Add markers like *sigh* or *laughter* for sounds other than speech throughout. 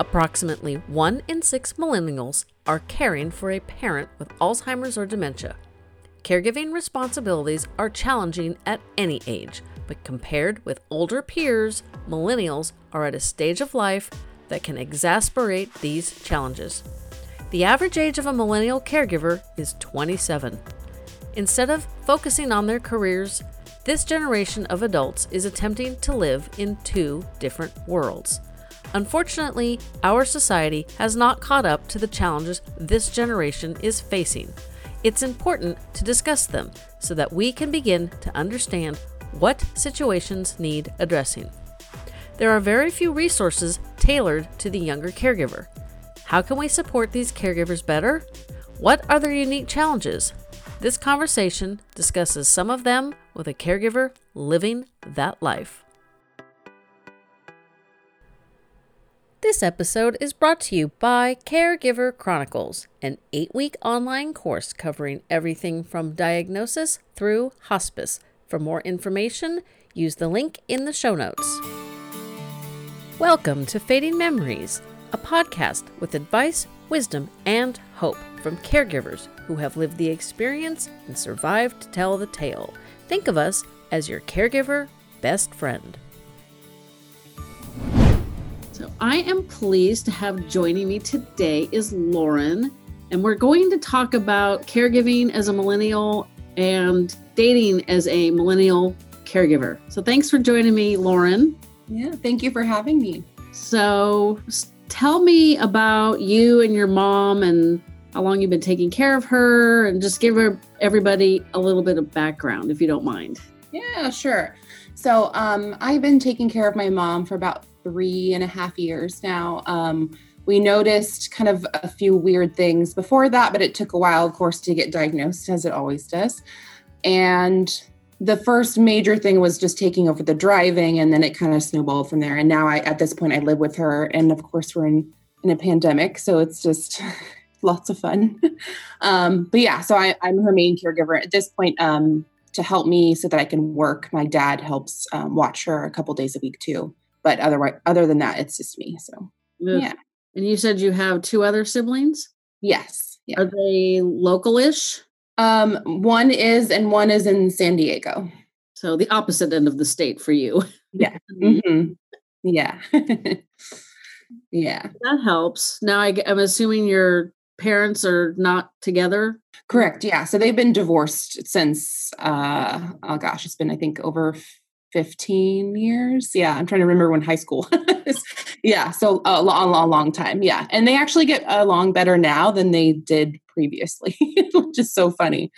Approximately one in six millennials are caring for a parent with Alzheimer's or dementia. Caregiving responsibilities are challenging at any age, but compared with older peers, millennials are at a stage of life that can exasperate these challenges. The average age of a millennial caregiver is 27. Instead of focusing on their careers, this generation of adults is attempting to live in two different worlds. Unfortunately, our society has not caught up to the challenges this generation is facing. It's important to discuss them so that we can begin to understand what situations need addressing. There are very few resources tailored to the younger caregiver. How can we support these caregivers better? What are their unique challenges? This conversation discusses some of them with a caregiver living that life. This episode is brought to you by Caregiver Chronicles, an eight week online course covering everything from diagnosis through hospice. For more information, use the link in the show notes. Welcome to Fading Memories, a podcast with advice, wisdom, and hope from caregivers who have lived the experience and survived to tell the tale. Think of us as your caregiver best friend. I am pleased to have joining me today is Lauren, and we're going to talk about caregiving as a millennial and dating as a millennial caregiver. So thanks for joining me, Lauren. Yeah, thank you for having me. So tell me about you and your mom and how long you've been taking care of her and just give her everybody a little bit of background if you don't mind. Yeah, sure. So um, I've been taking care of my mom for about three and a half years now. Um, we noticed kind of a few weird things before that, but it took a while, of course, to get diagnosed, as it always does. And the first major thing was just taking over the driving, and then it kind of snowballed from there. And now, I at this point, I live with her, and of course, we're in in a pandemic, so it's just *laughs* lots of fun. *laughs* um, but yeah, so I, am her main caregiver at this point. Um, to help me so that I can work, my dad helps um, watch her a couple days a week too but otherwise other than that it's just me so yeah. And you said you have two other siblings? Yes yeah. are they localish? Um one is and one is in san diego. So the opposite end of the state for you. Yeah. *laughs* Mm-hmm. yeah. *laughs* Yeah. That helps. Now I, i'm assuming your parents are not together? Correct yeah. So they've been divorced since uh oh gosh it's been i think over 15 years. Yeah, I'm trying to remember when high school. *laughs* yeah, so a long, long, long time. Yeah, and they actually get along better now than they did previously, *laughs* which is so funny.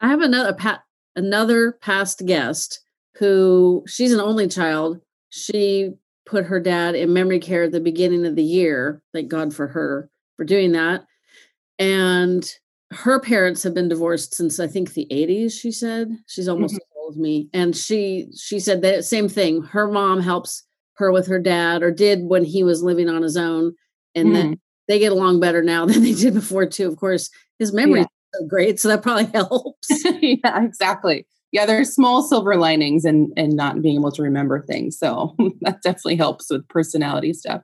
I have another pat another past guest who she's an only child. She put her dad in memory care at the beginning of the year. Thank God for her for doing that. And her parents have been divorced since I think the 80s, she said. She's almost mm-hmm. Mm-hmm me and she she said that same thing her mom helps her with her dad or did when he was living on his own and mm. then they get along better now *laughs* than they did before too of course his memory yeah. is so great so that probably *laughs* helps *laughs* yeah exactly yeah there are small silver linings and and not being able to remember things so that definitely helps with personality stuff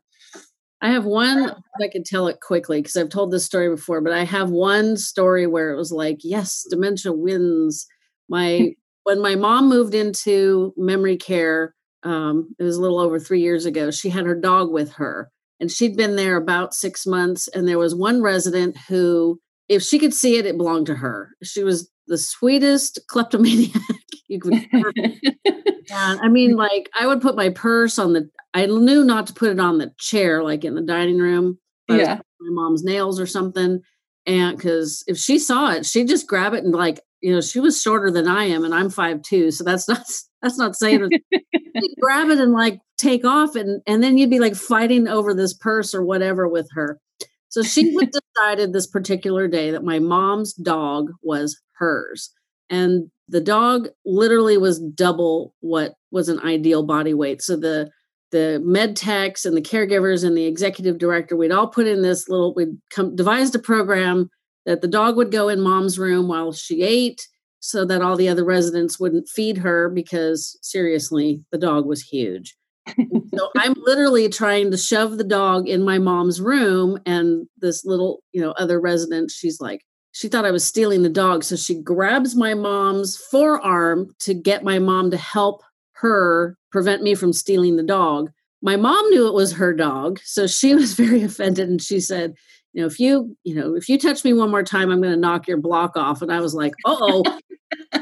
I have one, I can tell it quickly because I've told this story before, but I have one story where it was like, yes, dementia wins. My when my mom moved into memory care, um, it was a little over three years ago, she had her dog with her. And she'd been there about six months. And there was one resident who, if she could see it, it belonged to her. She was the sweetest kleptomaniac *laughs* you could and *laughs* I mean, like, I would put my purse on the, I knew not to put it on the chair, like in the dining room. Yeah. My mom's nails or something. And because if she saw it, she'd just grab it and like you know, she was shorter than I am, and I'm five two, so that's *laughs* not that's not saying *laughs* grab it and like take off, and and then you'd be like fighting over this purse or whatever with her. So she *laughs* decided this particular day that my mom's dog was hers, and the dog literally was double what was an ideal body weight. So the the med techs and the caregivers and the executive director, we'd all put in this little, we'd come devised a program that the dog would go in mom's room while she ate so that all the other residents wouldn't feed her because seriously, the dog was huge. so *laughs* I'm literally trying to shove the dog in my mom's room, and this little, you know, other resident, she's like, she thought I was stealing the dog. So she grabs my mom's forearm to get my mom to help her prevent me from stealing the dog. My mom knew it was her dog, so she *laughs* was very offended and she said, you know, if you, you know, if you touch me one more time, I'm going to knock your block off. And I was like, oh,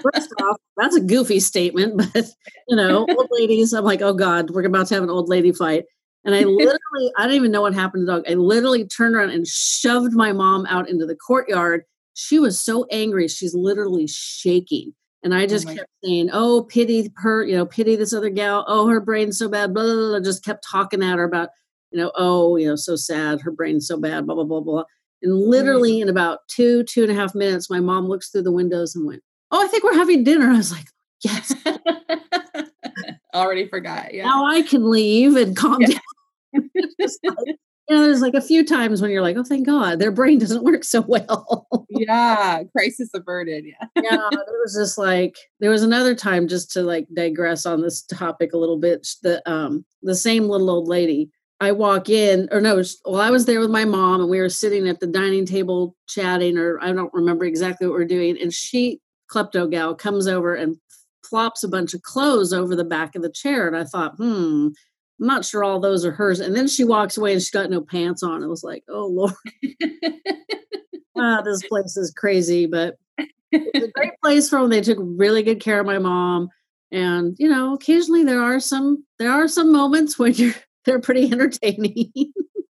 first *laughs* off, that's a goofy statement, *laughs* but you know, old ladies, I'm like, oh God, we're about to have an old lady fight. And I *laughs* literally, I don't even know what happened to the dog. I literally turned around and shoved my mom out into the courtyard. She was so angry. She's literally shaking. And I oh just oh kept God. saying, "Oh, pity her, you know, pity this other gal. Oh, her brain's so bad." Blah, blah, blah. Just kept talking at her about, you know, oh, you know, so sad. Her brain's so bad. Blah blah blah blah. And mm-hmm. literally in about two two and a half minutes, my mom looks through the windows and went, "Oh, I think we're having dinner." I was like, "Yes." *laughs* Already forgot. Yeah. Now I can leave and calm yeah. down. *laughs* like, you know, there's like a few times when you're like, oh, thank God, their brain doesn't work so well. *laughs* yeah, crisis averted. Yeah. yeah, there was just like there was another time just to like digress on this topic a little bit. The um the same little old lady. I walk in, or no, well, I was there with my mom, and we were sitting at the dining table chatting, or I don't remember exactly what we are doing. And she, klepto gal, comes over and plops a bunch of clothes over the back of the chair, and I thought, hmm, I'm not sure all those are hers. And then she walks away and she's got no pants on. It was like, oh Lord. *laughs* ah, this place is crazy, but it's a great place for them. They took really good care of my mom. And, you know, occasionally there are some there are some moments when you're they're pretty *laughs* entertaining.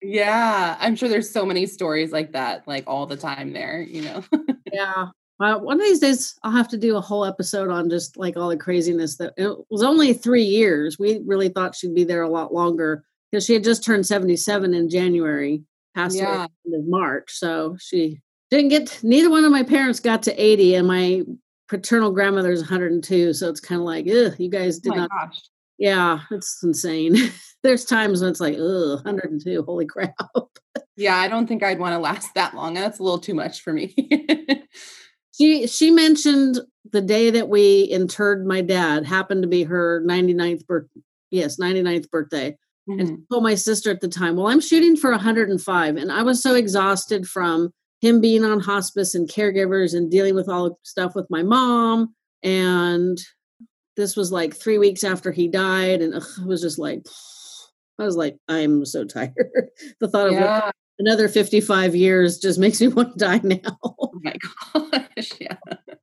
yeah. I'm sure there's so many stories like that, like all the time there, you know. *laughs* yeah. Uh, one of these days, I'll have to do a whole episode on just like all the craziness that it was only three years. We really thought she'd be there a lot longer because she had just turned 77 in January, passed yeah. away in March. So she didn't get, neither one of my parents got to 80, and my paternal grandmother's 102. So it's kind of like, ugh, you guys did oh not. Gosh. Yeah, it's insane. *laughs* There's times when it's like, ugh, 102, holy crap. yeah, I don't think I'd want to last that long. That's a little too much for me. *laughs* She she mentioned the day that we interred my dad happened to be her 99th birth yes, 99th birthday. Mm-hmm. And told my sister at the time, well, I'm shooting for 105. And I was so exhausted from him being on hospice and caregivers and dealing with all the stuff with my mom. And this was like three weeks after he died. And ugh, it was just like, *sighs* I was like, I'm so *laughs* tired. the thought yeah. of another 55 years just makes me *laughs* want to die now. oh my gosh. *laughs* Yeah.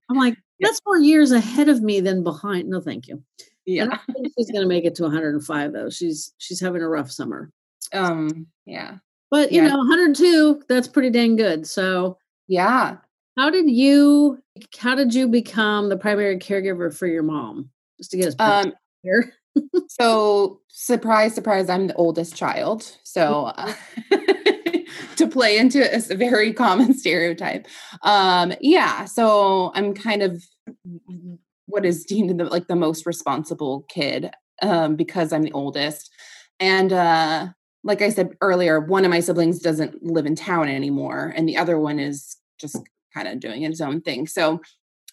I'm like, that's more years ahead of me than behind. No, thank you. Yeah. I think she's gonna make it to 105 though. She's she's having a rough summer. Um, yeah. But you yeah. know, 102, that's pretty dang good. So yeah. How did you how did you become the primary caregiver for your mom? Just to get us um here. *laughs* so surprise, surprise, I'm the oldest child. So uh, *laughs* *laughs* to play into a very common stereotype. Um, yeah, so I'm kind of what is deemed the, like the most responsible kid um, because I'm the oldest. And uh, like I said earlier, one of my siblings doesn't live in town anymore, and the other one is just kind of doing his own thing. So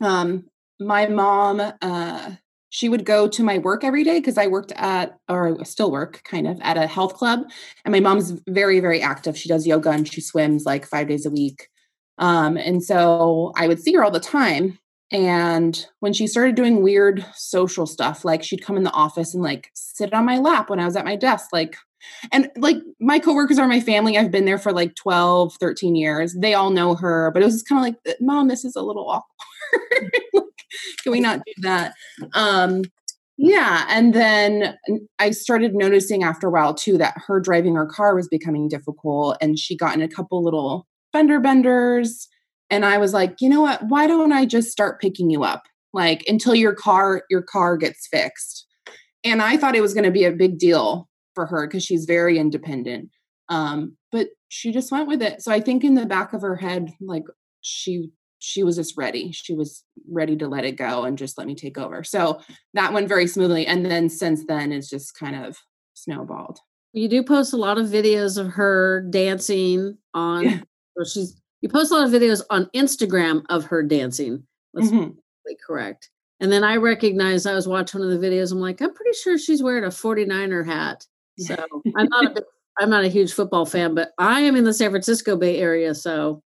um, my mom uh, she would go to my work every day because I worked at, or still work kind of at a health club. And my mom's very, very active. She does yoga and she swims like five days a week. Um, and so I would see her all the time. And when she started doing weird social stuff, like she'd come in the office and like sit on my lap when I was at my desk, like, and like my coworkers are my family. I've been there for like 12, 13 years. They all know her, but it was just kind of like, mom, this is a little awkward. *laughs* can we not do that? Um, yeah. And then I started noticing after a while too that her driving her car was becoming difficult and she got in a couple little fender benders. And I was like, you know what? Why don't I just start picking you up? Like until your car, your car gets fixed. And I thought it was going to be a big deal for her because she's very independent. Um, but she just went with it. So I think in the back of her head, like she she was just ready. She was ready to let it go and just let me take over. So that went very smoothly. And then since then, it's just kind of snowballed. You do post a lot of videos of her dancing on, yeah. she's, you post a lot of videos on Instagram of her dancing. Let's mm-hmm. correct. And then I recognized I was watching one of the videos. I'm like, I'm pretty sure she's wearing a 49er hat. So *laughs* I'm not a big, I'm not a huge football fan, but I am in the San Francisco Bay Area. So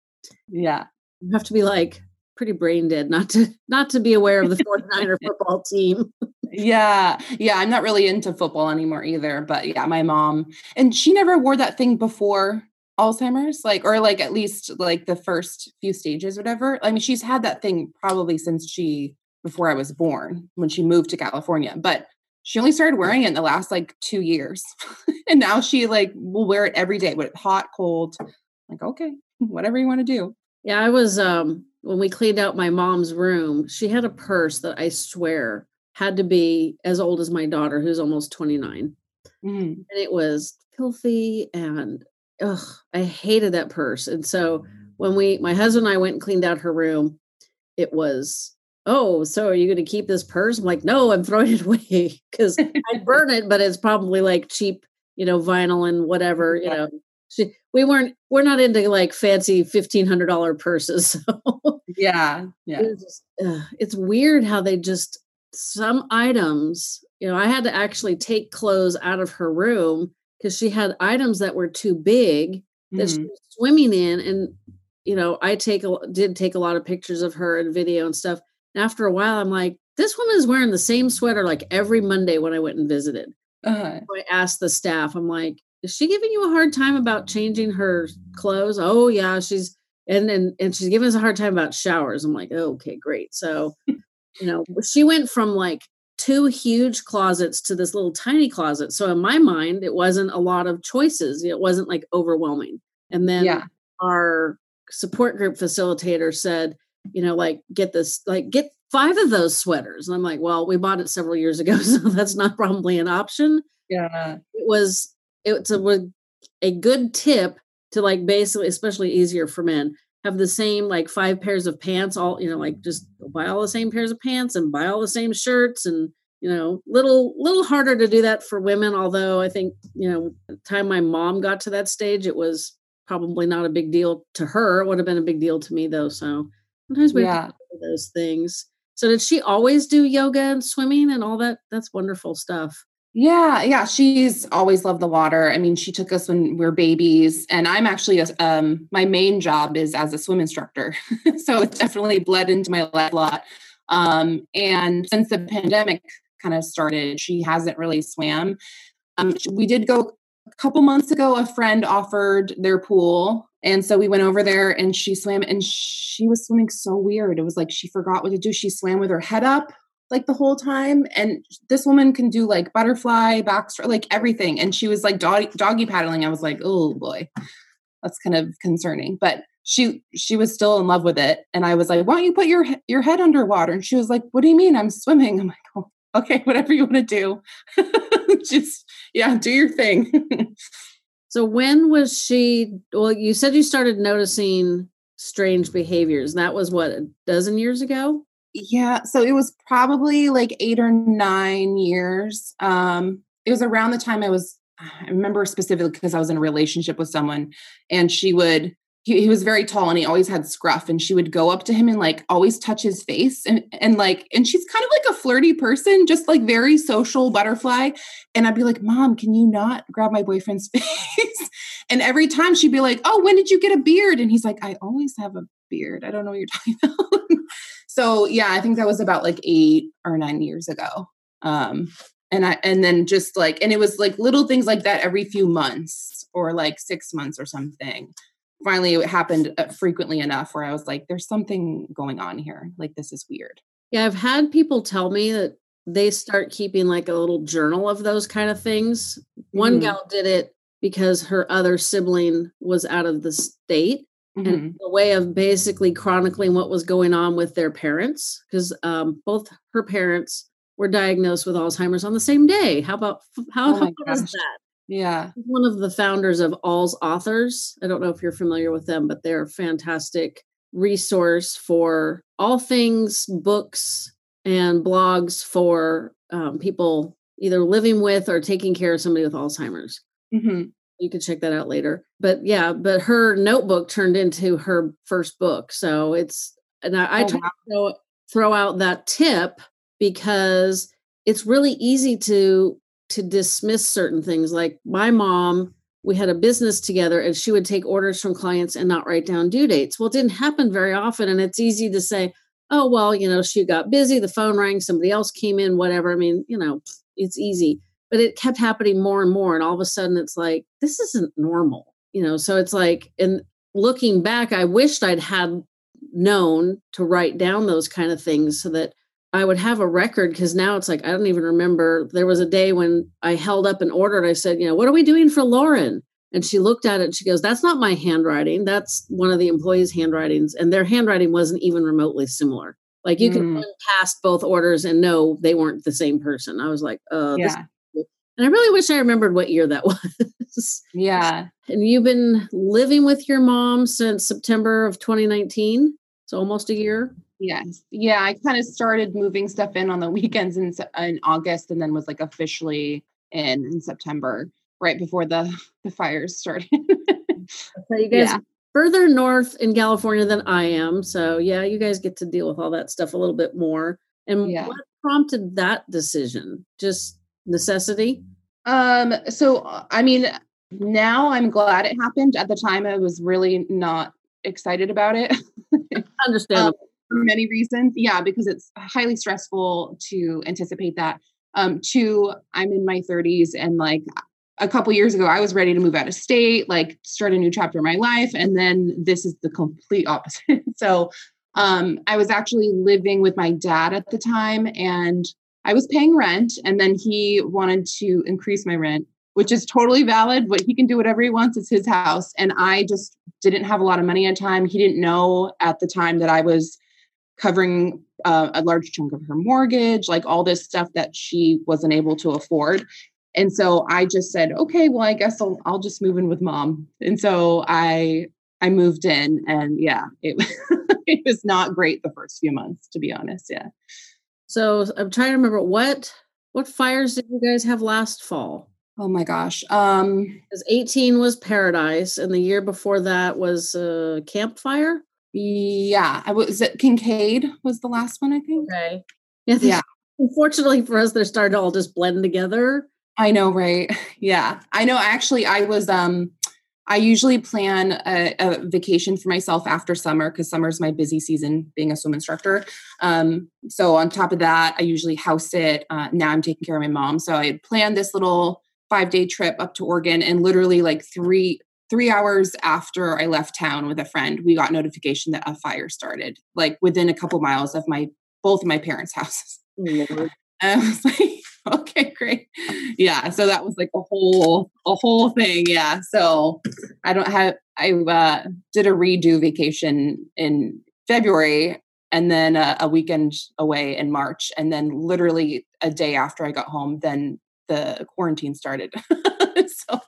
yeah, you have to be like pretty brain dead not to not to be aware of the 49er *laughs* football team. yeah. Yeah. I'm not really into football anymore either. But yeah, my mom and she never wore that thing before Alzheimer's, like, or like at least like the first few stages, whatever. I mean, she's had that thing probably since she before I was born when she moved to California, but she only started wearing it in the last like two years. *laughs* and now she like will wear it every day, with hot, cold. Like, okay, whatever you want to do. Yeah, I was um when we cleaned out my mom's room, she had a purse that I swear had to be as old as my daughter, who's almost 29. Mm. And it was filthy and ugh, I hated that purse. And so when we, my husband and I went and cleaned out her room, it was, oh, so are you going to keep this purse? I'm like, no, I'm throwing it *laughs* away because I'd *laughs* burn it, but it's probably like cheap, you know, vinyl and whatever, you know. She, we weren't, we're not into like fancy $1,500 purses. *laughs* So yeah, yeah. It's, just, uh, it's weird how they just, some items, you know, I had to actually take clothes out of her room because she had items that were too big that mm-hmm. she was swimming in and you know i take a did take a lot of pictures of her and video and stuff and after a while i'm like this woman is wearing the same sweater like every monday when i went and visited uh-huh. so i asked the staff i'm like is she giving you a hard time about changing her clothes oh yeah she's and and, and she's giving us a hard time about showers i'm like oh, okay great so you know she went from like two huge closets to this little tiny closet. So in my mind, it wasn't a lot of choices. It wasn't like overwhelming. And then yeah. our support group facilitator said, you know, like get this, like get five of those sweaters. And I'm like, well, we bought it several years ago, *laughs* so that's not probably an option. Yeah. It was it's a a good tip to like basically, especially easier for men, have the same like five pairs of pants all you know like just buy all the same pairs of pants and buy all the same shirts and you know little little harder to do that for women although i think you know the time my mom got to that stage it was probably not a big deal to her. It would have been a big deal to me though so sometimes we yeah. those things. So did she always do yoga and swimming and all that? That's wonderful stuff yeah, yeah, she's always loved the water. I mean, she took us when we are babies, and I'm actually a, um my main job is as a swim instructor, *laughs* so it's definitely bled into my life a lot. Um, and since the pandemic kind of started, she hasn't really swam. Um, we did go a couple months ago. A friend offered their pool, and so we went over there, and she swam, and she was swimming so weird. It was like she forgot what to do. She swam with her head up like the whole time and this woman can do like butterfly backstroke like everything and she was like doggy, doggy paddling. I was like oh boy that's kind of concerning. But she she was still in love with it and i was like why don't you put your your head underwater? And she was like what do you mean i'm swimming? I'm like oh, okay *laughs* whatever you want to do. *laughs* Just yeah do your thing. So when was she well you said you started noticing strange behaviors that was what a dozen years ago yeah so it was probably like eight or nine years um it was around the time i was i remember specifically because i was in a relationship with someone and she would he, he was very tall and he always had scruff and she would go up to him and like always touch his face and and like and she's kind of like a flirty person just like very social butterfly and i'd be like mom can you not grab my boyfriend's *laughs* face? And every time she'd be like oh when did you get a beard? And he's like i always have a beard i don't know what you're *laughs* talking about so yeah, I think that was about like eight or nine years ago. Um, and I and then just like and it was like little things like that every few months or like six months or something. Finally, it happened uh, frequently enough where I was like, "There's something going on here. Like this is weird." Yeah, I've had people tell me that they start keeping like a little journal of those kind of things. One mm. gal did it because her other sibling was out of the state mm-hmm. and a way of basically chronicling what was going on with their parents because um, both her parents were diagnosed with Alzheimer's on the same day. How about how, oh how was that? Yeah. One of the founders of AlzAuthors. I don't know if you're familiar with them, but they're a fantastic resource for all things books and blogs for um, people either living with or taking care of somebody with Alzheimer's. Mm-hmm you can check that out later. But yeah, but her notebook turned into her first book. So it's and I, I oh, try wow. to throw, throw out that tip because it's really easy to to dismiss certain things like my mom we had a business together and she would take orders from clients and not write down due dates well it didn't happen very often and it's easy to say oh well you know she got busy the phone rang somebody else came in whatever i mean you know it's easy but it kept happening more and more and all of a sudden it's like this isn't normal you know so it's like and looking back i wished i'd had known to write down those kind of things so that I would have a record because now it's like I don't even remember. There was a day when I held up an order and I said, you know, what are we doing for Lauren? And she looked at it and she goes, That's not my handwriting. That's one of the employees' handwritings. And their handwriting wasn't even remotely similar. Like you mm. can run past both orders and know they weren't the same person. I was like, uh, yeah. And I really wish I remembered what year that *laughs* was. Yeah. And you've been living with your mom since September of 2019. So almost a year. Yes. Yeah. I kind of started moving stuff in on the weekends in, in August and then was like officially in in September, right before the, *laughs* the fires started. so you guys yeah. further north in California than I am. So yeah, you guys get to deal with all that stuff a little bit more. And yeah. what prompted that decision? Just necessity? Um, so I mean, now I'm glad it happened. At the time I was really not excited about it. *laughs* Understandable. Um, for many reasons. Yeah, because it's highly stressful to anticipate that. Um, two, I'm in my 30s and like a couple years ago, I was ready to move out of state, like start a new chapter in my life. And then this is the complete opposite. *laughs* so um, I was actually living with my dad at the time and I was paying rent. And then he wanted to increase my rent which is totally valid. But he can do whatever he wants. It's his house. And I just didn't have a lot of money at time. He didn't know at the time that I was covering uh, a large chunk of her mortgage, like all this stuff that she wasn't able to afford. And so I just said, okay, well, I guess I'll, I'll just move in with mom. And so I I moved in, and yeah, it *laughs* it was not great the first few months, to be honest. Yeah. So I'm trying to remember what what fires did you guys have last fall? Oh my gosh. Um because 18 was Paradise and the year before that was uh Campfire. Yeah, I was it Kincade was the last one, I think. Okay. Yeah. yeah. Unfortunately for us, they're starting to all just blend together. I know, right? *laughs* Yeah. I know actually I was um I usually plan a, a vacation for myself after summer because summer is my busy season being a swim instructor. Um, so on top of that, I usually house sit. Uh, now I'm taking care of my mom. So I planned this little five day trip up to Oregon and literally like three three hours after I left town with a friend, we got notification that a fire started, like within a couple miles of my both of my parents' *laughs* houses. *laughs* I was like, *laughs* okay, great. Yeah. So that was like a whole a whole thing. Yeah. So I don't have I uh, did a redo vacation in February and then a, a weekend away in March. And then literally a day after I got home, then the quarantine started. *laughs* so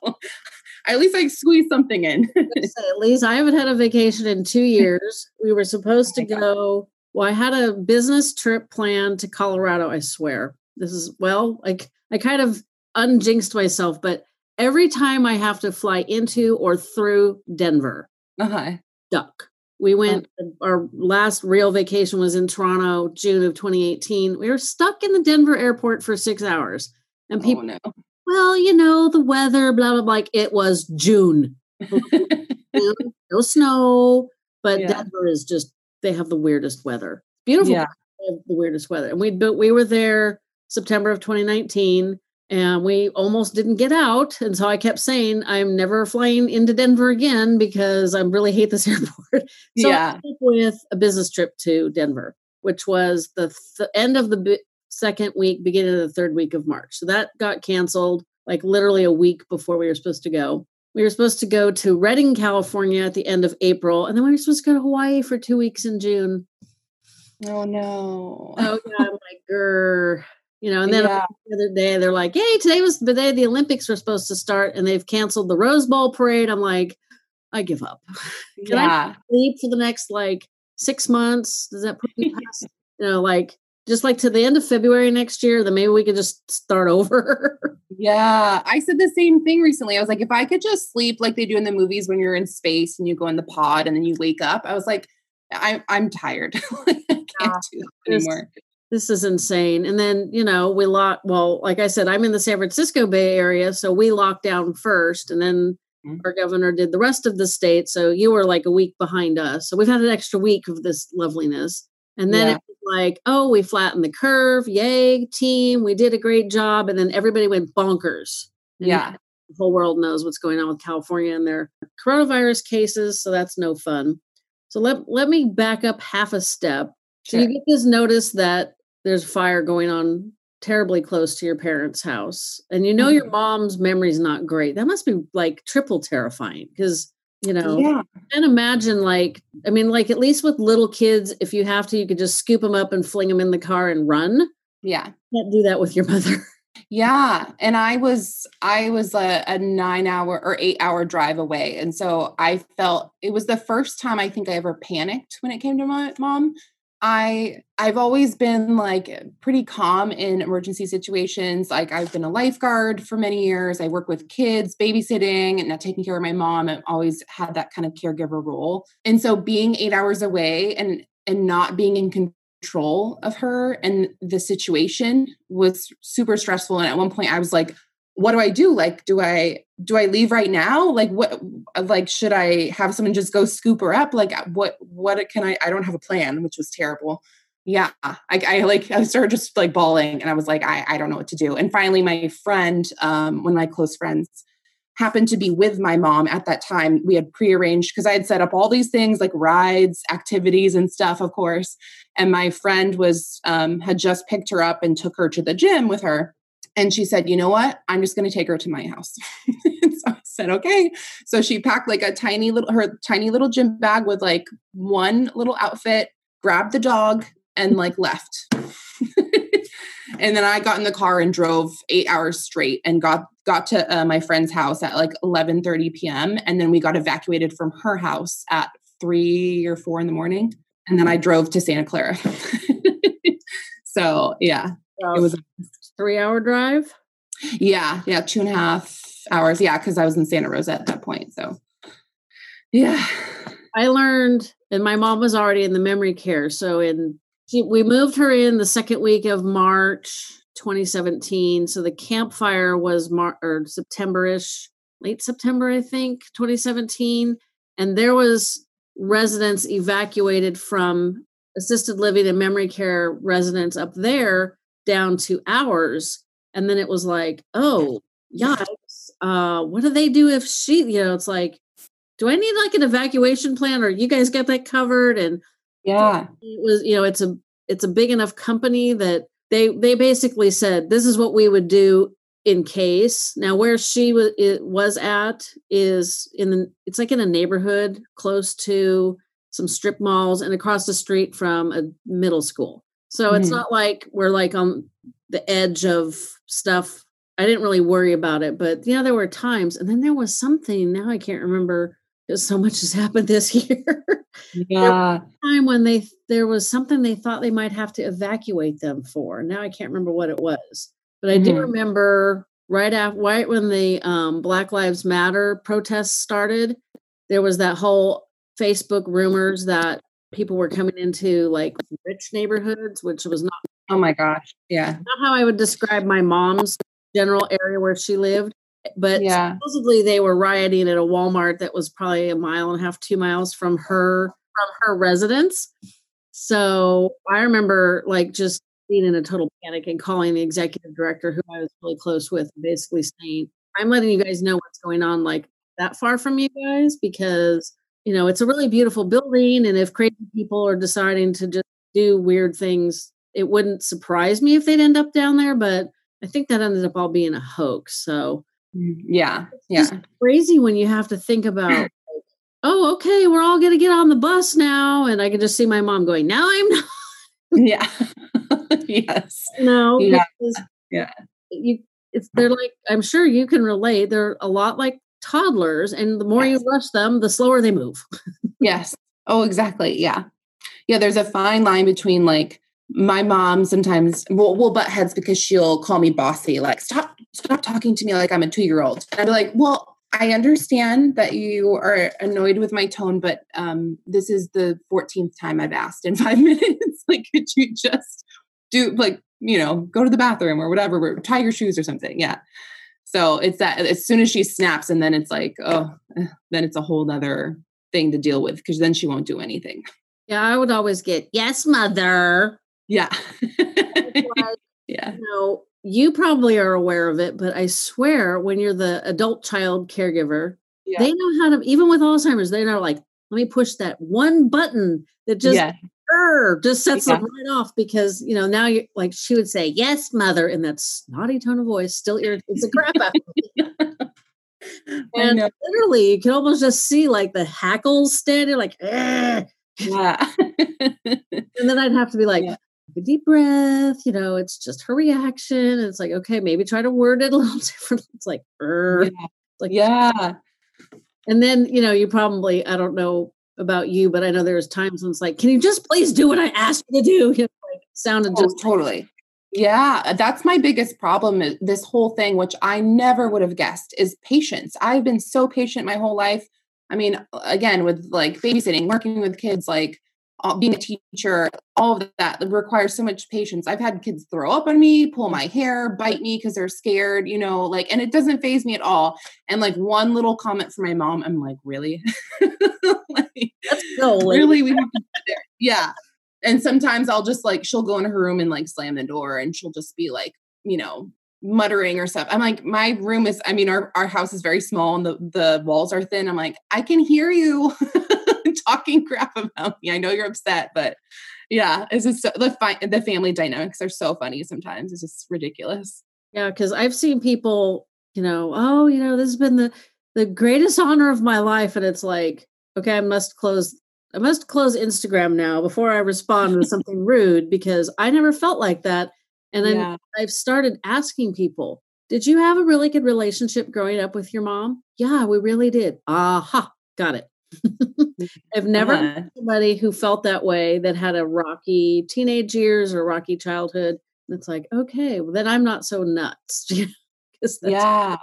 at least I squeezed something in. at least I haven't had a vacation in two years. We were supposed *laughs* to go. Well, I had a business trip planned to Colorado. I swear, this is well, like I kind of unjinxed myself, but every time I have to fly into or through Denver, uh-huh. duck. We went, uh, our last real vacation was in Toronto, June of 2018. We were stuck in the Denver airport for six hours. And oh, people, oh, no. well, you know, the weather, blah, blah, blah. Like it was June. *laughs* no snow, but yeah. Denver is just, they have the weirdest weather. Beautiful. Yeah. The weirdest weather. And we, but we were there September of 2019 and we almost didn't get out. And so I kept saying, I'm never flying into Denver again because I really hate this *laughs* airport. so yeah. with a business trip to Denver, which was the th- end of the second week, beginning of the third week of March. So that got canceled like literally a week before we were supposed to go. We were supposed to go to Redding, California at the end of April, and then we were supposed to go to Hawaii for two weeks in June. Oh no. Oh yeah, I'm like, grr. You know, and then yeah. the other day they're like, hey, today was the day the Olympics were supposed to start, and they've canceled the Rose Bowl parade. I'm like, I give up. *laughs* Can yeah. I sleep for the next like six months? Does that put me past? *laughs* you know, like just like to the end of February next year, then maybe we could just start over. *laughs* yeah. I said the same thing recently. I was like, if I could just sleep like they do in the movies when you're in space and you go in the pod and then you wake up, I was like, I, I'm tired. I can't yeah. do anymore. This is insane. And then, you know, we lock, well, like I said, I'm in the San Francisco Bay Area. So we locked down first and then mm-hmm. our governor did the rest of the state. So you were like a week behind us. So we've had an extra week of this loveliness. And then yeah. it was like, oh, we flattened the curve. Yay, team. We did a great job. And then everybody went bonkers. And yeah. The whole world knows what's going on with California and their coronavirus cases. So that's no fun. So let, let me back up half a step. Sure. So you get this notice that there's a fire going on terribly close to your parents' house and you know mm-hmm. your mom's memory's not great that must be like triple terrifying because you know yeah. and imagine like i mean like at least with little kids if you have to you could just scoop them up and fling them in the car and run yeah can't do that with your *laughs* mother yeah and i was i was a, a nine hour or eight hour drive away and so i felt it was the first time i think i ever panicked when it came to my mom I I've always been like pretty calm in emergency situations. Like I've been a lifeguard for many years. I work with kids, babysitting, and uh, taking care of my mom. I've always had that kind of caregiver role. And so being 8 hours away and and not being in control of her and the situation was super stressful and at one point I was like what do I do? Like, do I do I leave right now? Like, what? Like, should I have someone just go scoop her up? Like, what? What can I? I don't have a plan, which was terrible. Yeah, I, I like I started just like bawling, and I was like, I I don't know what to do. And finally, my friend, um, one of my close friends, happened to be with my mom at that time. We had prearranged because I had set up all these things like rides, activities, and stuff, of course. And my friend was um, had just picked her up and took her to the gym with her and she said, you know what? I'm just going to take her to my house. *laughs* so I said, okay. So she packed like a tiny little, her tiny little gym bag with like one little outfit, grabbed the dog and like left. *laughs* and then I got in the car and drove eight hours straight and got, got to uh, my friend's house at like 11 30 PM. And then we got evacuated from her house at three or four in the morning. And then I drove to Santa Clara. *laughs* so yeah, it was a three hour drive? Yeah, yeah, two and a half hours. Yeah, because I was in Santa Rosa at that point. So, yeah. I learned, and my mom was already in the memory care. So, in we moved her in the second week of March 2017. So the campfire was Mar- or September-ish, late September, I think, 2017. And there was residents evacuated from assisted living and memory care residents up there down to hours and then it was like oh yikes uh what do they do if she you know it's like do i need like an evacuation plan or you guys get that covered? And yeah. it was you know it's a it's a big enough company that they they basically said this is what we would do in case. Now where she was it was at is in the it's like in a neighborhood close to some strip malls and across the street from a middle school so mm-hmm. it's not like we're like on the edge of stuff. I didn't really worry about it, but yeah, there were times. And then there was something, now I can't remember because so much has *laughs* happened this year. Yeah. time when they there was something they thought they might have to evacuate them for. Now I can't remember what it was. But I mm-hmm. do remember right after right when the um, Black Lives Matter protests started, there was that whole Facebook rumors that people were coming into like rich neighborhoods, which was not. Oh my gosh. Yeah. Not how I would describe my mom's general area where she lived. But yeah. supposedly they were rioting at a Walmart that was probably a mile and a half, two miles from her from her residence. So I remember like just being in a total panic and calling the executive director who I was really close with, basically saying, I'm letting you guys know what's going on like that far from you guys because you know, it's a really beautiful building. And if crazy people are deciding to just do weird things, it wouldn't surprise me if they'd end up down there. But I think that ended up all being a hoax. So, mm, yeah, yeah. crazy when you have to think about, like, oh, okay, we're all going to get on the bus now. And I can just see my mom going, now I'm not. yeah. *laughs* yes. *laughs* No. Yeah. Yeah. You, it's, they're like, I'm sure you can relate. They're a lot like toddlers and the more yes. you rush them the slower they move *laughs* yes oh exactly yeah yeah there's a fine line between like my mom sometimes will will butt heads because she'll call me bossy like stop stop talking to me like i'm a two-year-old and i'd be like well i understand that you are annoyed with my tone but um this is the 14th time i've asked in *laughs* five minutes like could you just do like, you know, go to the bathroom or whatever, or tie your shoes or something. Yeah. So it's that as soon as she snaps, and then it's like, oh, eh, then it's a whole other thing to deal with because then she won't do anything. Yeah, I would always get, yes, mother. Yeah. *laughs* yeah. You know, you probably are aware of it, but I swear when you're the adult child caregiver, yeah. they know how to, even with Alzheimer's, they know like, let me push that one button that just yeah. Er, just sets yeah. them right off because you know now you're like she would say yes mother in that snotty tone of voice still irritates the crap out of me. *laughs* And literally you can almost just see like the hackles standing like yeah. *laughs* And then i'd have to be like yeah. a deep breath you know it's just her reaction and it's like okay maybe try to word it a little *laughs* different. It's like yeah. like yeah. and then you know you probably i don't know about you but i know there's times when it's like can you just please do what i asked you to do *laughs* you know, like sounded oh, just totally yeah, uh, that's my biggest problem. This whole thing, which I never would have guessed, is patience. I've been so patient my whole life. I mean, again, with like babysitting, working with kids, like being a teacher, all of that requires so much patience. I've had kids throw up on me, pull my hair, bite me because they're scared, you know, like, and it doesn't phase me at all. And like one little comment from my mom, I'm like, really? *laughs* like, That's so really? We have to there. Yeah and sometimes I'll just like she'll go in her room and like slam the door and she'll just be like, you know, muttering or stuff. I'm like, my room is, I mean, our, our house is very small and the, the walls are thin. I'm like, I can hear you *laughs* *laughs* talking crap about me. I know you're upset, but yeah, it's just so, the fi- the family dynamics are so funny sometimes. It's just ridiculous. Yeah, because I've seen people, you know, oh, you know, this has been the the greatest honor of my life, and it's like, okay, I must close I must close Instagram now before I respond with *laughs* something rude because I never felt like that. And then yeah. I've started asking people, did you have a really good relationship growing up with your mom? Yeah, we really did. Aha, got it. I've *laughs* never yeah. somebody who felt that way that had a rocky teenage years or rocky childhood. It's like, okay, well, then I'm not so nuts. *laughs* yeah.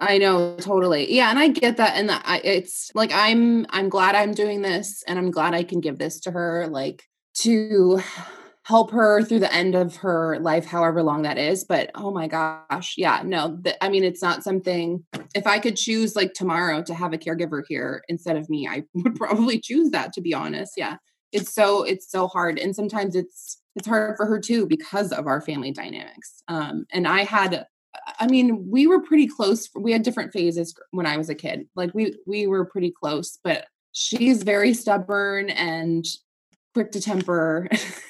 I know totally. Yeah, and I get that and I, it's like I'm I'm glad I'm doing this and I'm glad I can give this to her like to help her through the end of her life however long that is, but oh my gosh, yeah, no. I mean, it's not something if I could choose like tomorrow to have a caregiver here instead of me, I *laughs* would probably choose that to be honest. Yeah. It's so it's so hard and sometimes it's it's hard for her too because of our family dynamics. Um and I had I mean, we were pretty close. We had different phases when I was a kid. Like we we were pretty close, but she's very stubborn and quick to temper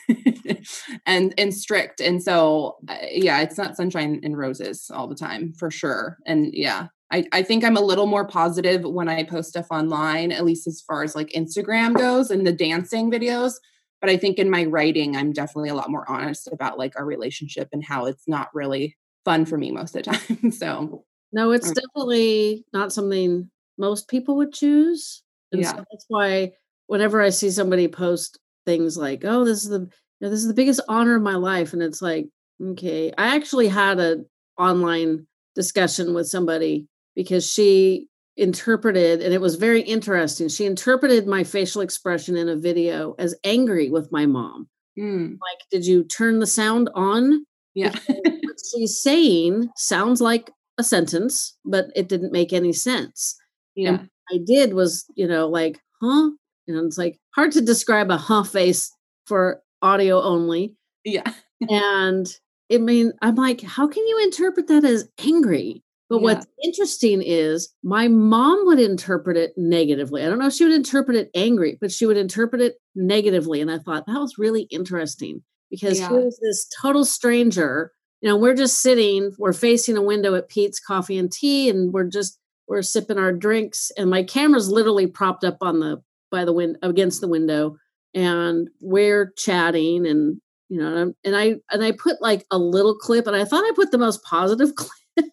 *laughs* *laughs* and and strict and so uh, yeah it's not sunshine and roses all the time for sure and yeah I, I think i'm a little more positive when i post stuff online at least as far as like instagram goes and the dancing videos but i think in my writing i'm definitely a lot more honest about like our relationship and how it's not really fun for me most of the *laughs* time. so no, it's um definitely not something most people would choose. And yeah. So that's why whenever I see somebody post things like, "Oh, this is the know, this is the biggest honor of my life," and it's like, okay, I actually had a online discussion with somebody because she interpreted and it was very interesting she interpreted my facial expression in a video as angry with my mom mm. like did you turn the sound on yeah. what she's saying sounds like a sentence, but it didn't make any sense. Yeah. And I did was, you know, like, huh? And it's like hard to describe a huh face for audio only. Yeah. *laughs* and I mean, I'm like, how can you interpret that as angry? But yeah. what's interesting is my mom would interpret it negatively. I don't know if she would interpret it angry, but she would interpret it negatively. And I thought that was really interesting because yeah. here's this total stranger. You know, we're just sitting, we're facing a window at Peet's Coffee and Tea, and we're just we're sipping our drinks, and my camera's literally propped up on the by the wind against the window, and we're chatting, and you know, and I and I put like a little clip, and I thought I put the most positive *laughs* clip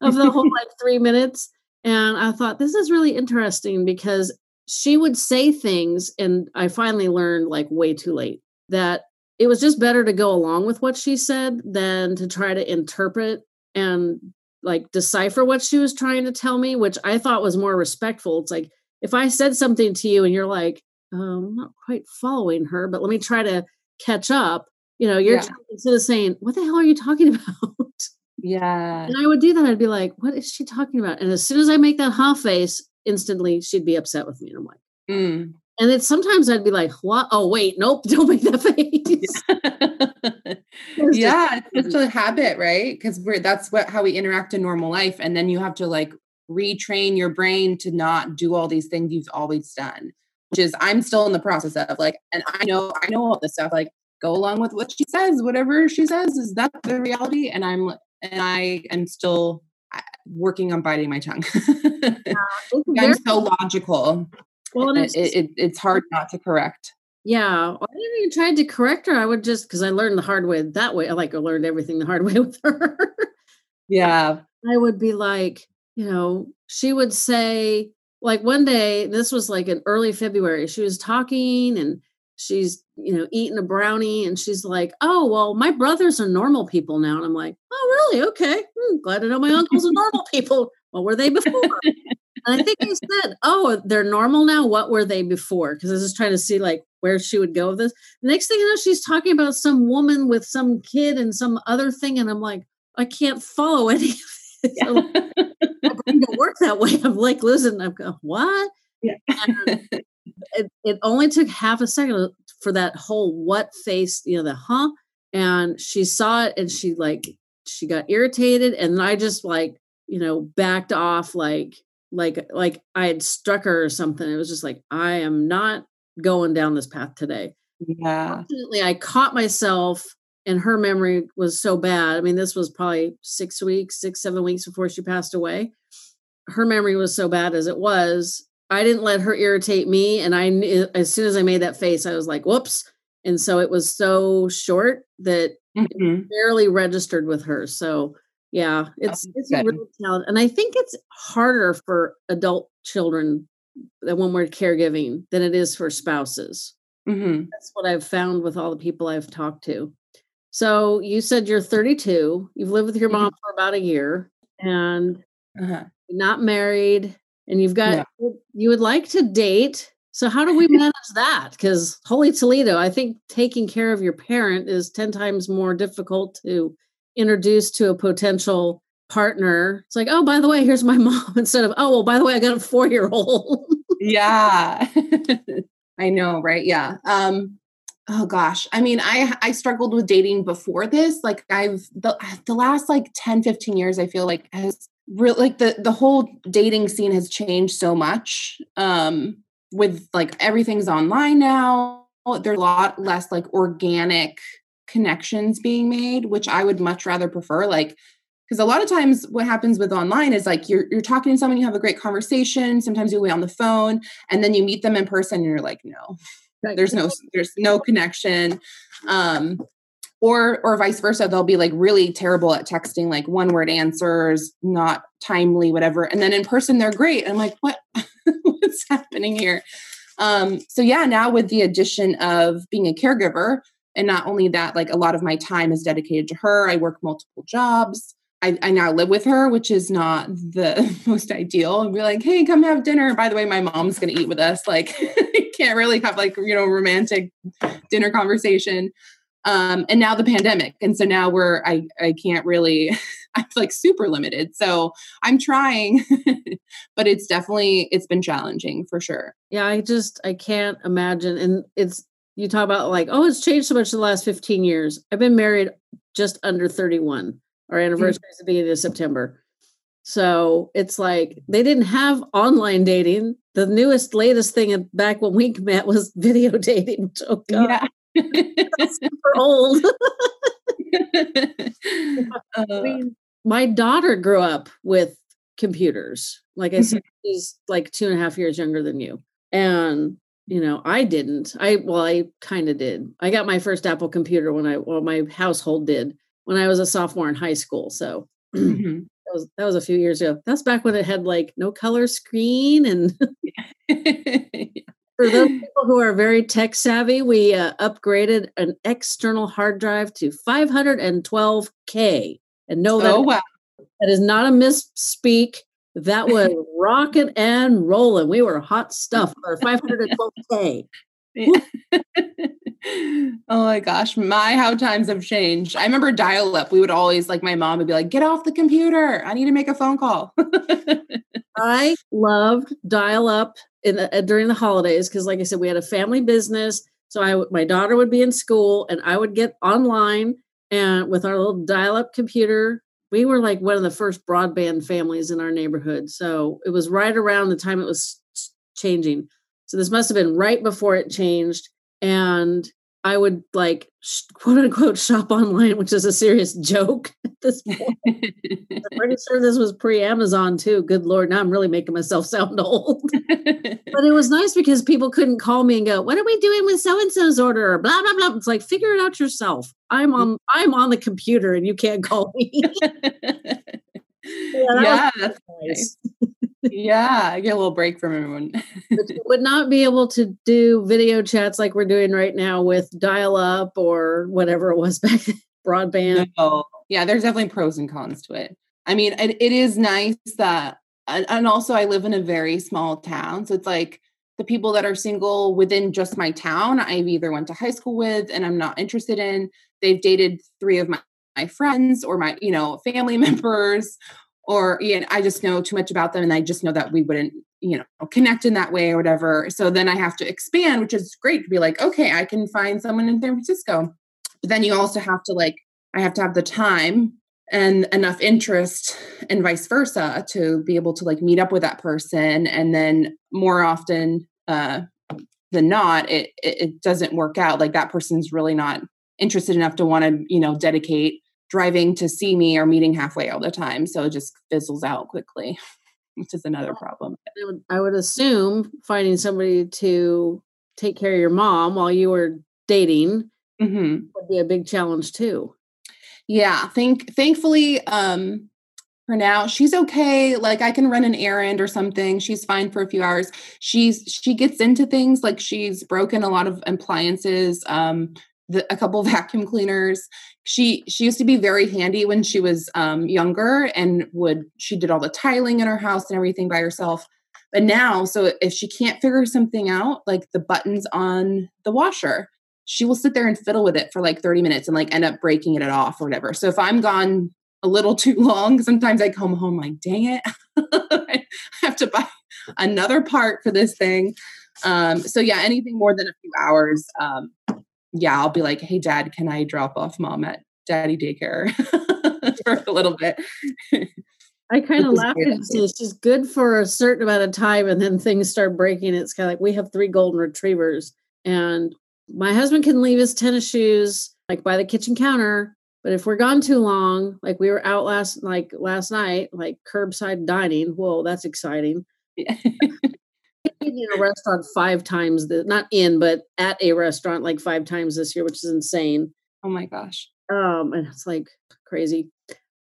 of the whole like three minutes, and I thought this is really interesting because she would say things, and I finally learned like way too late that it was just better to go along with what she said than to try to interpret and like decipher what she was trying to tell me, which I thought was more respectful. It's like if I said something to you and you're like, I'm not quite following her, but let me try to catch up. You know, you're Yeah. instead of saying, "What the hell are you talking *laughs* about?" Yeah. and I would do that. I'd be like, "What is she talking about?" And as soon as I make that huh face, instantly she'd be upset with me. And I'm like, Mm. and then sometimes I'd be like, "What? Oh wait, nope, *laughs* don't make that face." It's *laughs* just yeah, it's such a habit, right? Because we're that's what how we interact in normal life, and then you have to like retrain your brain to not do all these things you've always done. Which is I'm still in the process of like, and I know I know all this stuff. Like, go along with what she says. Whatever she says is that the reality, and I'm and I am still uh, working on biting my tongue. It's *laughs* I'm so logical. well, It, it's it, it- it's hard not to correct. Yeah, well, I didn't even try to correct her. I would just because I learned the hard way that way. I like I learned everything the hard way *laughs* with her. Yeah. I would be like, you know, she would say, like one day, this was like in early February, she was talking and she's, you know, eating a brownie and she's like, oh, well, my brothers are normal people now. And I'm like, oh, really? Okay. Hmm, glad to know my uncles are normal people. What were they before? And I think I said, "Oh, they're normal now. What were they before?" Because I was just trying to see like where she would go with this. The next thing you know, she's talking about some woman with some kid and some other thing, and I'm like, I can't follow any. of it. *laughs* So, my brain don't work that way. I'm like losing. I'm going, what? Yeah. Um, it, it only took half a second for that whole what face, you know, the huh, and she saw it and she like she got irritated, and I just like you know backed off like like like I had struck her or something. It was just like I am not going down this path today. yeah. Fortunately, I caught myself, and her memory was so bad. I mean, this was probably six weeks, six seven weeks before she passed away. Her memory was so bad as it was. I didn't let her irritate me, and I knew as soon as I made that face, I was like, "Whoops!" And so it was so short that Mhm. barely registered with her. So yeah, it's it's a real challenge, and I think it's harder for adult children that when we're caregiving than it is for spouses. Mhm. That's what I've found with all the people I've talked to. So you said you're 32. You've lived with your mom for about a year, and Uh-huh. not married, and you've got Yeah. you would like to date. So how do we *laughs* manage that? Because holy Toledo, I think taking care of your parent is 10 times more difficult to introduce to a potential partner. It's like, oh, by the way, here's my *laughs* mom, instead of, oh, well, by the way, I got a four-year-old. Yeah. *laughs* I know, right? Yeah. Um oh gosh. I mean, I I struggled with dating before this. Like I've the the last like 10 15 years I feel like has really like the the whole dating scene has changed so much. Um with like everything's online now. There's a lot less like organic connections being made, which I would much rather prefer like because a lot of times what happens with online is like you're you're talking to someone you have a great conversation sometimes you wait on the phone and then you meet them in person and you're like no there's no there's no connection um or or vice versa they'll be like really terrible at texting like one word answers not timely whatever and then in person they're great i'm like what *laughs* what's happening here um so yeah now with the addition of being a caregiver and not only that like a lot of my time is dedicated to her i work multiple jobs I, I now live with her, which is not the *laughs* most ideal. And be like, hey, come have dinner. By the way, my mom's gonna eat with us. Like, *laughs* can't really have like you know romantic dinner conversation. Um, and now the pandemic, and so now we're I I can't really. *laughs* I'm like super limited. So I'm trying, *laughs* but it's definitely it's been challenging for sure. Yeah, I just I can't imagine. And it's you talk about like, oh, it's changed so much in the last 15 years. I've been married just under 31. Our anniversary is the beginning of September. So it's like they didn't have online dating. The newest, latest thing back when we *laughs* met was video dating. Oh god, Yeah. *laughs* super old. *laughs* Uh, I mean, my daughter grew up with computers. Like I said, she's like two and a half years younger than you. And, you know, I didn't. I, well, I kind of did. I got my first Apple computer when I, well, my household did when I was a sophomore in high school. So *clears throat* mhm. Was, that was a few years ago. That's back when it had like no color screen. And *laughs* for those people who are very tech savvy, we uh, upgraded an external hard drive to 512K. And no, that oh wow. That is not a misspeak. That was *laughs* rocking and rolling. We were hot stuff *laughs* for 512K. Oh my gosh, my how times have changed. I remember dial up. We would always like my mom would be like, "Get off the computer. I need to make a phone call." *laughs* I loved dial up in the, uh, during the holidays because, like I said, we had a family business. So I, my daughter would be in school, and I would get online and with our little dial up computer. We were like one of the first broadband families in our neighborhood. So it was right around the time it was changing. So this must have been right before it changed. And I would like *laughs* quote unquote shop online, which is a serious joke *laughs* at this point. I'm pretty sure this was pre Amazon too. Good Lord. Now I'm really making myself *laughs* sound old. but it was nice because people couldn't call me and go, What are we doing with so and so's order? Or blah, blah, blah. It's like, figure it out yourself. I'm on I'm on the computer and you can't call me. yeah, yeah that's nice. nice yeah, I get a little break from everyone. *laughs* would not be able to do video chats like we're doing right now with dial up or whatever it was *laughs* back then, broadband. No. Yeah, there's definitely pros and cons to it. I mean, it, it is nice that, and also I live in a very small town. So it's like the people that are single within just my town, I've either went to high school with and I'm not interested in. They've dated three of my, my friends or my, you know, family *laughs* members or you know, I just know too much about them and I just know that we wouldn't, you know, connect in that way or whatever. So then I have to expand, which is great to be like, okay, I can find someone in San Francisco. But then you also have to like, I have to have the time and enough interest and vice versa to be able to like meet up with that person. And then more often uh, than not, it, it, doesn't work out. Like that person's really not interested enough to want to, you know, dedicate driving to see me or meeting halfway all the time. So it just fizzles out quickly, *laughs* which is another problem. I would, I would assume finding somebody to take care of your mom while you were dating mm-hmm. would be a big challenge too. Yeah, think thankfully um for now she's okay like i can run an errand or something she's fine for a few hours she's she gets into things like she's broken a lot of appliances um the, a couple *laughs* vacuum cleaners. She she used to be very handy when she was um, younger and would she did all the tiling in her house and everything by herself. But now, so if she can't figure something out, like the buttons on the washer, she will sit there and fiddle with it for like 30 minutes and like end up breaking it off or whatever. So if I'm gone a little *laughs* too long, sometimes I come home like, dang it, *laughs* I have to buy another part for this thing. Um, so yeah, anything more than a few hours, um, yeah, I'll be like, hey, dad, can I drop off mom at daddy daycare *laughs* for a little bit? I *laughs* kind of laugh at It's just good for a certain amount of time, and then things start breaking. It's kind of like we have three golden retrievers, and my husband can leave his tennis shoes like by the kitchen counter. But if we're gone too long, like we were out last like last night, like curbside dining. Whoa, that's exciting. Yeah *laughs* in a restaurant five times the not in but at a restaurant like five times this year which is insane. Oh my gosh. Um and it's like crazy.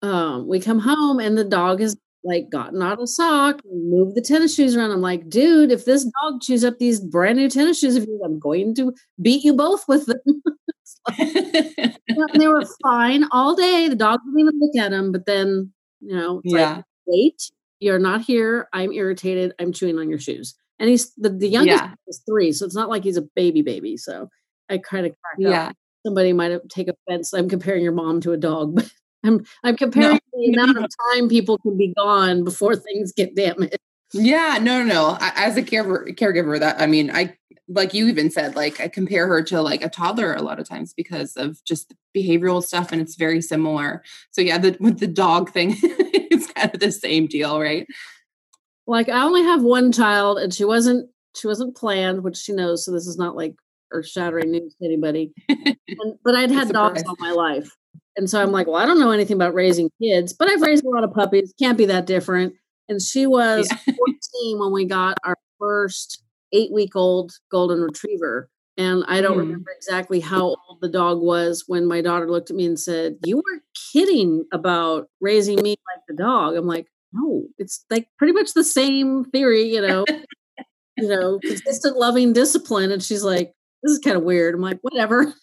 Um we come home and the dog has like gotten out of sock moved the tennis shoes around. I'm like dude if this dog chews up these brand new tennis shoes of yours i'm going to beat you both with them. *laughs* Like, *laughs* they were fine all day. The dog didn't even look at them but then you know yeah like, wait you're not here. I'm irritated. I'm chewing on your shoes and he's the, the youngest yeah. is three, so it's not like he's a baby baby. So I kind of yeah. Up. Somebody might take offense. I'm comparing your mom to a dog, *laughs* but I'm I'm comparing no. the *laughs* amount of time people can be gone before things get damaged. Yeah, no, no, no. As a caregiver, caregiver, that I mean, I like you even said, like I compare her to like a toddler a lot of times because of just behavioral stuff, and it's very similar. So yeah, the, with the dog thing, *laughs* it's kind of the same deal, right? Like I only have one child and she wasn't she wasn't planned, which she knows, so this is not like earth shattering news to anybody. *laughs* and, but I'd had dogs all my life. And so I'm like, well, I don't know anything about raising kids, but I've raised a lot of puppies. Can't be that different. And she was yeah. *laughs* 14 when we got our first eight week old golden retriever. And I don't mm. remember exactly how old the dog was when my daughter looked at me and said, You were kidding about raising me like the dog. I'm like, no, it's like pretty much the same theory, you know, *laughs* you know, consistent loving discipline. And she's like, this is kind of weird. I'm like, whatever.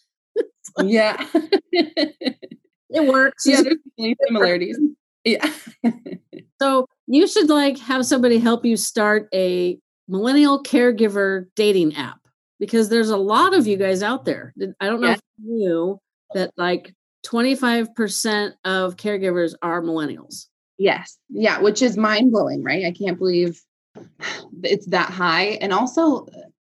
like, yeah. *laughs* it works. Yeah, there's similarities. Yeah. *laughs* so you should like have somebody help you start a millennial caregiver dating app because there's a lot of you guys out there. I don't know Yeah. if you knew that like 25% of caregivers are millennials. Yes. Yeah, which is mind blowing, right? I can't believe it's that high. And also,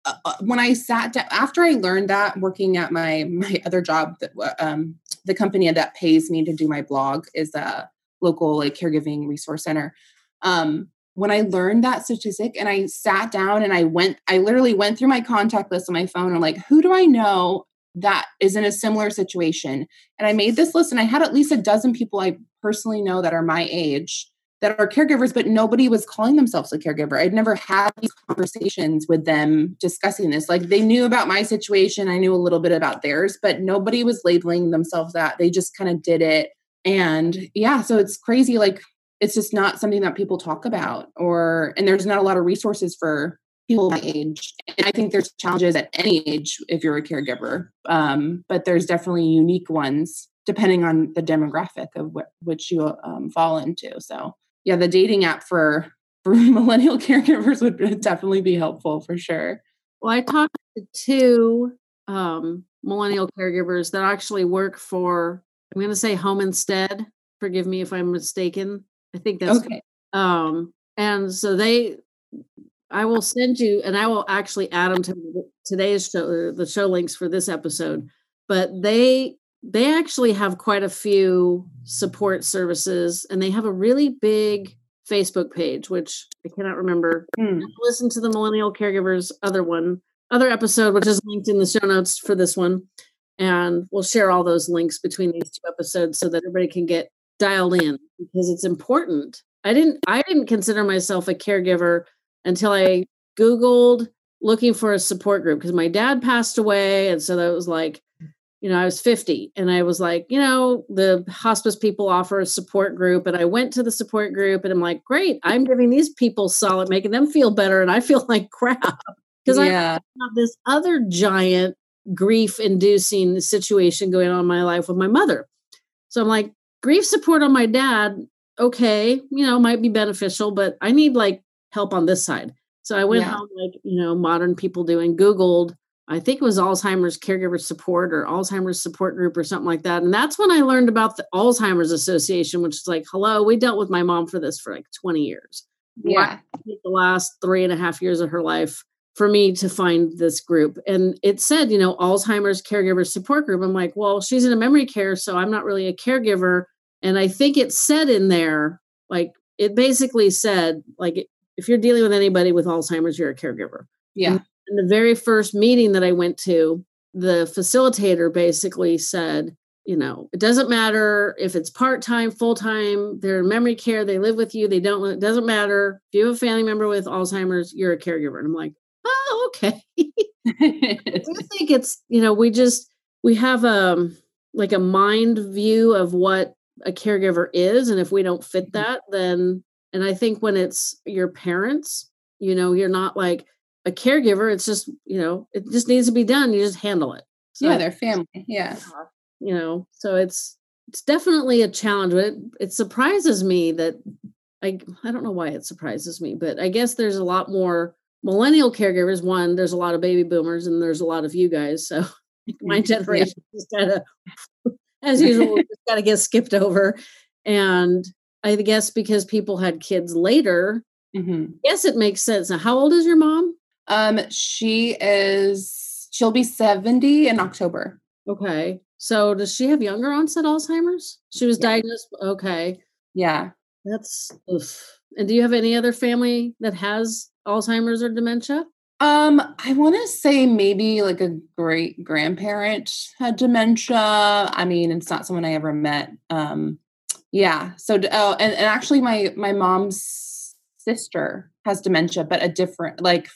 uh, uh, when I sat down after I learned that working at my my other job, that um, the company that pays me to do my blog is a local like caregiving resource center. Um, when I learned that statistic and I sat down and I went, I literally went through my contact list on my phone and like, who do I know that is in a similar situation? And I made this list and I had at least a dozen people I personally know that are my age that are caregivers, but nobody was calling themselves a caregiver. I'd never had these conversations with them discussing this. Like they knew about my situation, I knew a little bit about theirs, but nobody was labeling themselves that. They just kind of did it. And yeah, so it's crazy. Like it's just not something that people talk about, or, and there's not a lot of resources for people my age. And I think there's challenges at any age if you're a caregiver, um, but there's definitely unique ones depending on the demographic of what which you um, fall into. So yeah, the dating app for *laughs* for millennial caregivers would definitely be helpful for sure. Well, I talked to two um, millennial caregivers that actually work for, I'm going to say Home Instead. Forgive me if I'm mistaken. I think that's Okay. um and so they i will send you and i will actually add them to today's show the show links for this episode but they they actually have quite a few support services and they have a really big facebook page which i cannot remember Hmm. listen to the millennial caregivers other one other episode which is linked in the show notes for this one and we'll share all those links between these two episodes so that everybody can get dialed in because it's important i didn't i didn't consider myself a caregiver until i googled looking for a support group because my dad passed away and so that was like mm. you know i was 50 and i was like you know the hospice people offer a support group and i went to the support group and i'm like great i'm *laughs* giving these people solid making them feel better and i feel *laughs* like crap. Because i have this other giant grief inducing situation going on in my life with my mother. So I'm like, grief support on my dad, okay, you know, might be beneficial, but I need like help on this side. So I went Yeah. home, like, you know, modern people do and Googled, I think it was Alzheimer's caregiver support or Alzheimer's support group or something like that. And that's when I learned about the Alzheimer's Association, which is like, hello, we dealt with my mom for this for like 20 years yeah, take the last three and a half years of her life for me to find this group. And it said, you know, Alzheimer's caregiver support group. I'm like, well, she's in a memory care, so I'm not really a caregiver. And I think it said in there, like, it basically said, like, if you're dealing with anybody with Alzheimer's, you're a caregiver. yeah, In the very first meeting that I went to, the facilitator basically said, you know, it doesn't matter if it's part time, full time, they're in memory care, they live with you, they don't, it doesn't matter. If you have a family member with Alzheimer's, you're a caregiver. And I'm like, oh, okay. *laughs* I *laughs* think it's, you know, we just, we have um like a mind view of what a caregiver is. And if we don't fit Mhm. that, then, and I think when it's your parents, you know, you're not like a caregiver. It's just, you know, it just needs to be done. You just handle it. So, yeah, their family. Yeah, you know, so it's, it's definitely a challenge, but it, it surprises me that I, I don't know why it surprises me, but I guess there's a lot more millennial caregivers. One, there's a lot of baby boomers and there's a lot of you guys. So *laughs* my Mhm. Yeah. generation *laughs* just kind of, as usual, just got to get skipped over. And I guess because people had kids later, hmm yes, it makes sense. Now, how old is your mom? Um, she is. She'll be seventy in October. Okay. So does she have younger onset Alzheimer's? She was Yeah. diagnosed. Okay. Yeah. That's, oof. and do you have any other family that has Alzheimer's or dementia? Um, I want to say maybe like a great grandparent had dementia. I mean, it's not someone I ever met. Um, yeah. So, oh, and, and actually, my my mom's sister has dementia, but a different, like,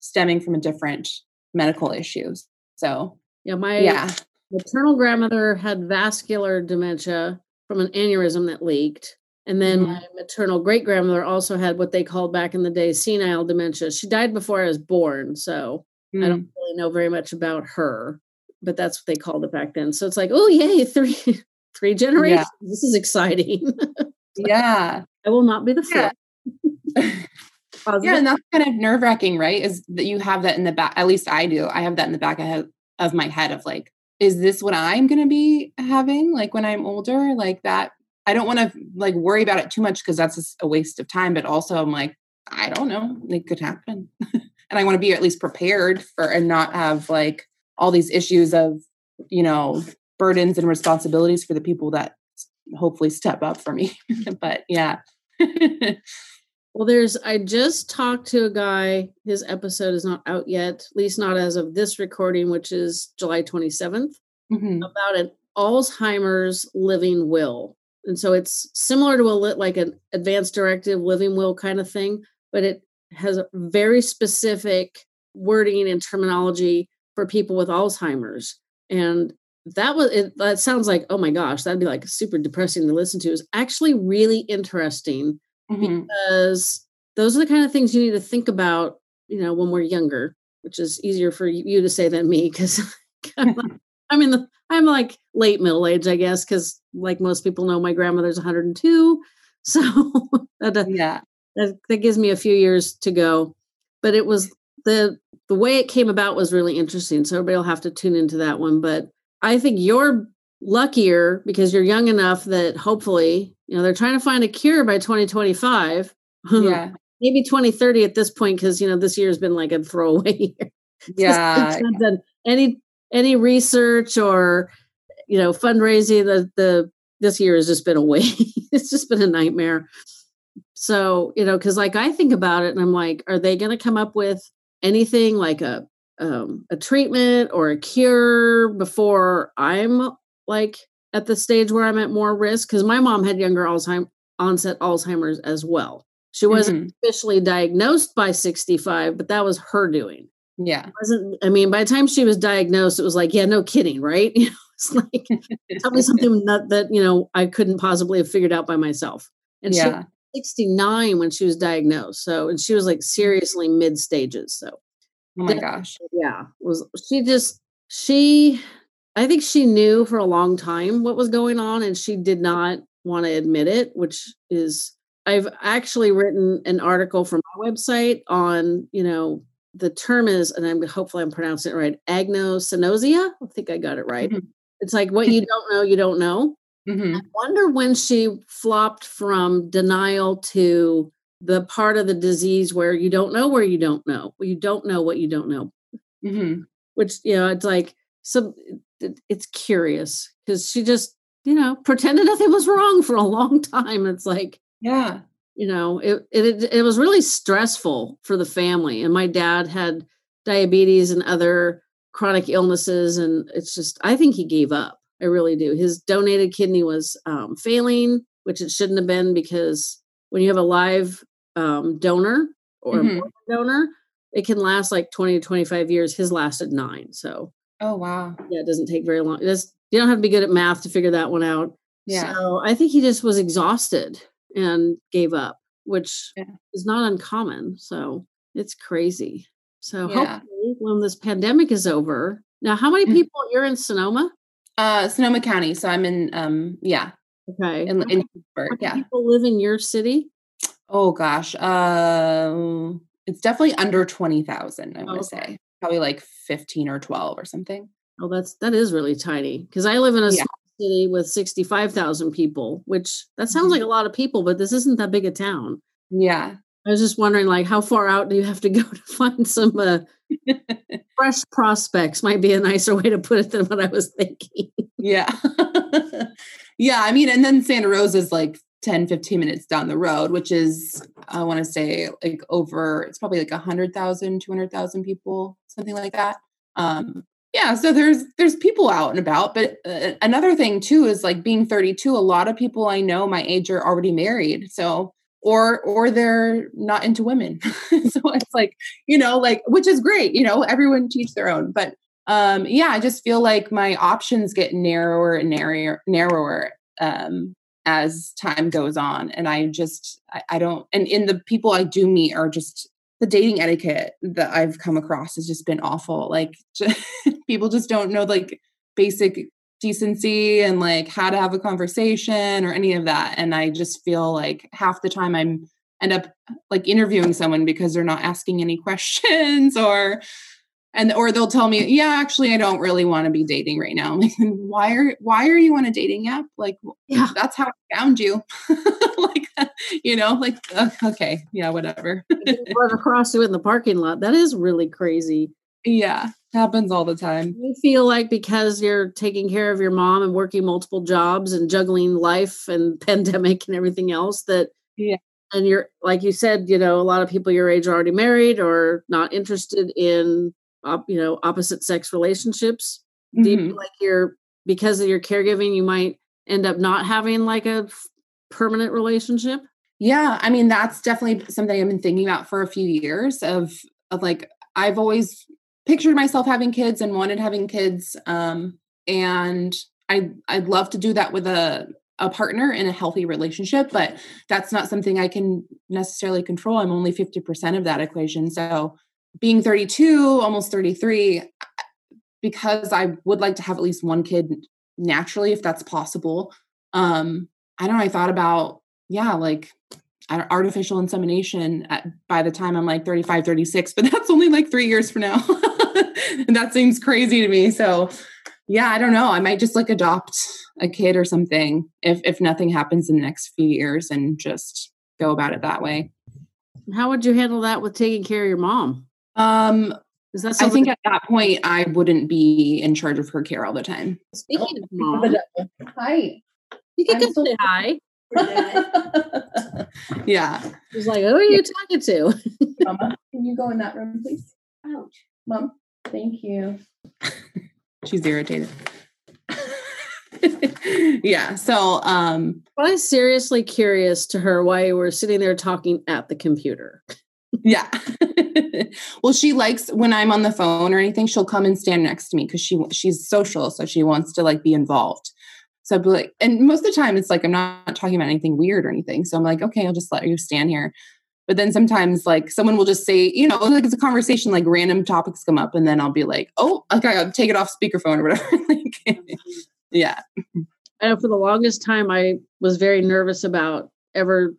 stemming from a different medical issues. So, Yeah. My yeah. maternal grandmother had vascular dementia from an aneurysm that leaked. And then Mhm. my maternal great grandmother also had what they called back in the day senile dementia. She died before I was born. So I Mm, don't really know very much about her, but that's what they called it back then. So it's like, oh yay, *laughs* three three generations. This is exciting. *laughs* yeah. I will not be the fourth. Yeah. *laughs* Yeah, and that's kind of nerve wracking, right? Is that you have that in the back? At least I do. I have that in the back of, of my head of like, is this what I'm going to be having like when I'm older? Like that. I don't want to like worry about it too much because that's a waste of time. But also, I'm like, I don't know. It could happen, *laughs* and I want to be at least prepared for and not have like all these issues of you know burdens and responsibilities for the people that hopefully step up for me. *laughs* but yeah. *laughs* well, there's, I just talked to a guy, his episode is not out yet, at least not as of this recording, which is July 27th, mm-hmm. about an Alzheimer's living will. And so it's similar to a lit like an advanced directive living will kind of thing, but it has a very specific wording and terminology for people with Alzheimer's. And that was it that sounds like oh my gosh that'd be like super depressing to listen to. Is actually really interesting mm-hmm. because those are the kind of things you need to think about you know when we're younger which is easier for you to say than me because *laughs* *laughs* i'm in the i'm like late middle age i guess because like most people know my grandmother's 102 *laughs* so that, yeah. that, that gives me a few years to go. But it was the the way it came about was really interesting so everybody will have to tune into that one but I think you're luckier because you're young enough that hopefully, you know, they're trying to find a cure by 2025. *laughs* Yeah. Maybe 2030 at this point, because you know, this year's been like a throwaway *laughs* year. *laughs* Yeah. done any any research or you know, fundraising, the the this year has just been a waste. it's just been a nightmare. So, you know, because like I think about it and I'm like, are they gonna come up with anything like a um, a treatment or a cure before I'm like at the stage where I'm at more risk because my mom had younger Alzheimer onset Alzheimer's as well. She wasn't mm-hmm. officially diagnosed by 65, but that was her doing. Yeah. It wasn't I mean, by the time she was diagnosed, it was like, yeah, no kidding, right? *laughs* You know, it's like tell me *laughs* something that, that you know I couldn't possibly have figured out by myself. And yeah. she was 69 when she was diagnosed. So and she was like seriously mid stages. So Oh my gosh. Yeah. Was she just she I think she knew for a long time what was going on and she did not want to admit it, which is I've actually written an article from my website on, you know, the term is, and I'm hopefully I'm pronouncing it right, agnosynosia. I think I got it right. Mm-hmm. It's like what you don't know, you don't know. Mm-hmm. I wonder when she flopped from denial to the part of the disease where you don't know where you don't know you don't know what you don't know. Mm-hmm. which you know it's like so it's curious because she just you know pretended nothing was wrong for a long time. It's like yeah. you know it, it it was really stressful for the family and my dad had diabetes and other chronic illnesses and it's just i think he gave up. I really do. His donated kidney was um, failing which it shouldn't have been because when you have a live um, donor or mm-hmm. donor, it can last like 20 to 25 years. His lasted nine. So, oh, wow. Yeah, it doesn't take very long. Does, you don't have to be good at math to figure that one out. Yeah. So I think he just was exhausted and gave up, which yeah. is not uncommon. So it's crazy. So yeah. hopefully when this pandemic is over, now how many mm. people you're in Sonoma? Uh Sonoma County. So I'm in um yeah. Okay. In, in Pittsburgh. Yeah. People live in your city? Oh gosh, um, it's definitely under twenty thousand. I want to okay. say probably like fifteen or twelve or something. Oh, that's that is really tiny because I live in a yeah. city with sixty five thousand people, which that sounds mm-hmm. like a lot of people, but this isn't that big a town. Yeah, I was just wondering, like, how far out do you have to go *laughs* to find some uh, *laughs* fresh prospects? Might be a nicer way to put it than what I was thinking. yeah, *laughs* yeah. I mean, and then Santa Rosa is like 10 15 minutes down the road which is i want to say like over it's probably like 100000 200000 people something like that. Um yeah so there's there's people out and about but uh, another thing too is like being 32 a lot of people i know my age are already married so or or they're not into women. *laughs* So it's like you know like which is great you know everyone teach their own but um yeah i just feel like my options get narrower and narrower narrower um as time goes on and i just I, I, don't and in the people i do meet are just the dating etiquette that i've come across has just been awful like *laughs* just, people just don't know like basic decency and like how to have a conversation or any of that and i just feel like half the time i'm end up like interviewing someone because they're not asking any *laughs* questions or and or they'll tell me yeah actually i don't really want to be dating right now. I'm like why are why are you on a dating app? Like yeah. that's how i found you. *laughs* Like you know like uh, okay yeah whatever. Run across you in the parking lot that is really crazy. Yeah happens all the time. You feel like because you're taking care of your mom and working multiple jobs and juggling life and *laughs* pandemic and everything else that yeah. and you're like you said you know a lot of people your age are already married or not interested in op, you know opposite sex relationships mm-hmm. do you like you're because of your caregiving you might end up not having like a f- permanent relationship yeah i mean that's definitely something i've been thinking about for a few years of of like i've always pictured myself having kids and wanted having kids um and i i'd love to do that with a a partner in a healthy relationship but that's not something i can necessarily control i'm only 50% of that equation so being 32, almost 33, because I would like to have at least one kid naturally, if that's possible. Um, I don't know. I thought about, yeah, like artificial insemination at, by the time I'm like 35, 36, but *laughs* that's only like three years from now. *laughs* and that seems crazy to me. So, yeah, I don't know. I might just like adopt a kid or something if if nothing happens in the next few years and just go about it that way. How would you handle that with taking care of your mom? Um, is that I think at that point I wouldn't be in charge of her care all the time. Speaking oh, of mom, hi. You can come so say hi. *laughs* yeah. He's like, who are you talking to? *laughs* Mama, can you go in that room, please? Ouch. Mom, thank you. *laughs* She's irritated. yeah. So um I was seriously curious to her why you were sitting there talking at the computer. Yeah. *laughs* well, she likes when I'm on the phone or anything, she'll come and stand next to me because she she's social, so she wants to like be involved. So I'd be like, and most of the time it's like I'm not talking about anything weird or anything. So I'm like, okay, I'll just let you stand here. But then sometimes like someone will just say, you know, like it's a conversation, like random topics come up, and then I'll be like, oh, okay, I'll take it off speakerphone or whatever. *laughs* like, yeah. I know for the longest time I was very nervous about ever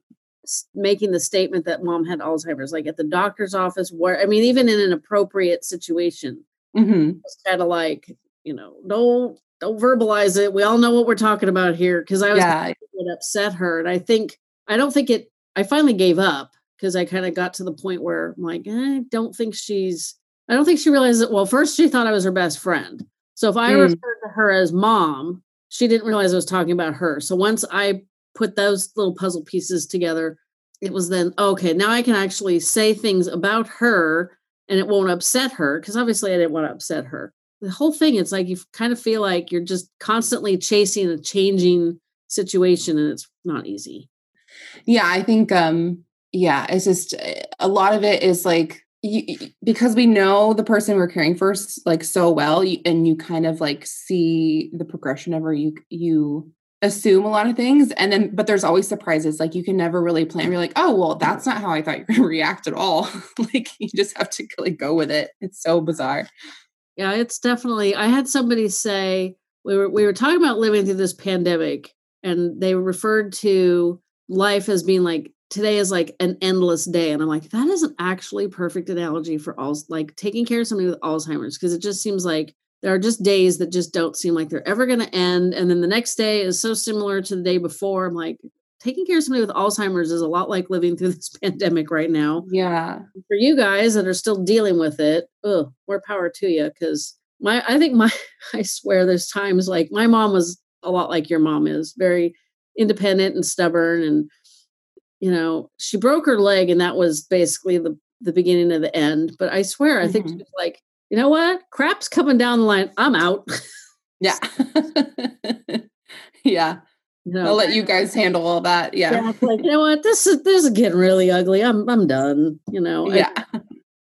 making the statement that mom had Alzheimer's, like at the doctor's office, where I mean, even in an appropriate situation, mm-hmm. it's kind of like, you know, don't don't verbalize it. We all know what we're talking about here because I was yeah. would upset her, and I think I don't think it. I finally gave up because I kind of got to the point where I'm like, eh, I don't think she's. I don't think she realized that. Well, first she thought I was her best friend, so if I mm. referred to her as mom, she didn't realize I was talking about her. So once I put those little puzzle pieces together, it was then okay, now I can actually say things about her and it won't upset her because obviously I didn't want to upset her. The whole thing, it's like you kind of feel like you're just constantly chasing a changing situation and it's not easy. Yeah, I think um yeah, it's just eh, a lot of it is like you, because we know the person we're caring for like so well and you kind of like see the progression of her you you assume a lot of things. And then but there's always surprises. Like you can never really plan. You're like oh well that's not how i thought you're going *laughs* to react at all. *laughs* Like you just have to like go with it. It's so bizarre. Yeah it's definitely i had somebody say we were we were talking about living through this pandemic and they referred to life as being like today is like an endless day. And i'm like that is an actually perfect analogy for all like taking care of somebody with alzheimer's. Because it just seems like there are just days that just don't seem like they're ever going to end and then the next day is so similar to the day before. I'm like taking care of somebody with alzheimer's is a lot like living through *laughs* this pandemic right now. Yeah. For you guys that are still dealing with it oh more power to you because my i think my *laughs* i swear there's times like my mom was a lot like your mom is very independent and stubborn and you know she broke her leg and that was basically the the beginning of the end but i swear i mm-hmm. think she was like you know what? Crap's coming down the line. I'm out. yeah. *laughs* yeah. No, I'll let you guys handle all that. Yeah. yeah like, you know what? This is this is getting really ugly. I'm I'm done. You know. Yeah. I,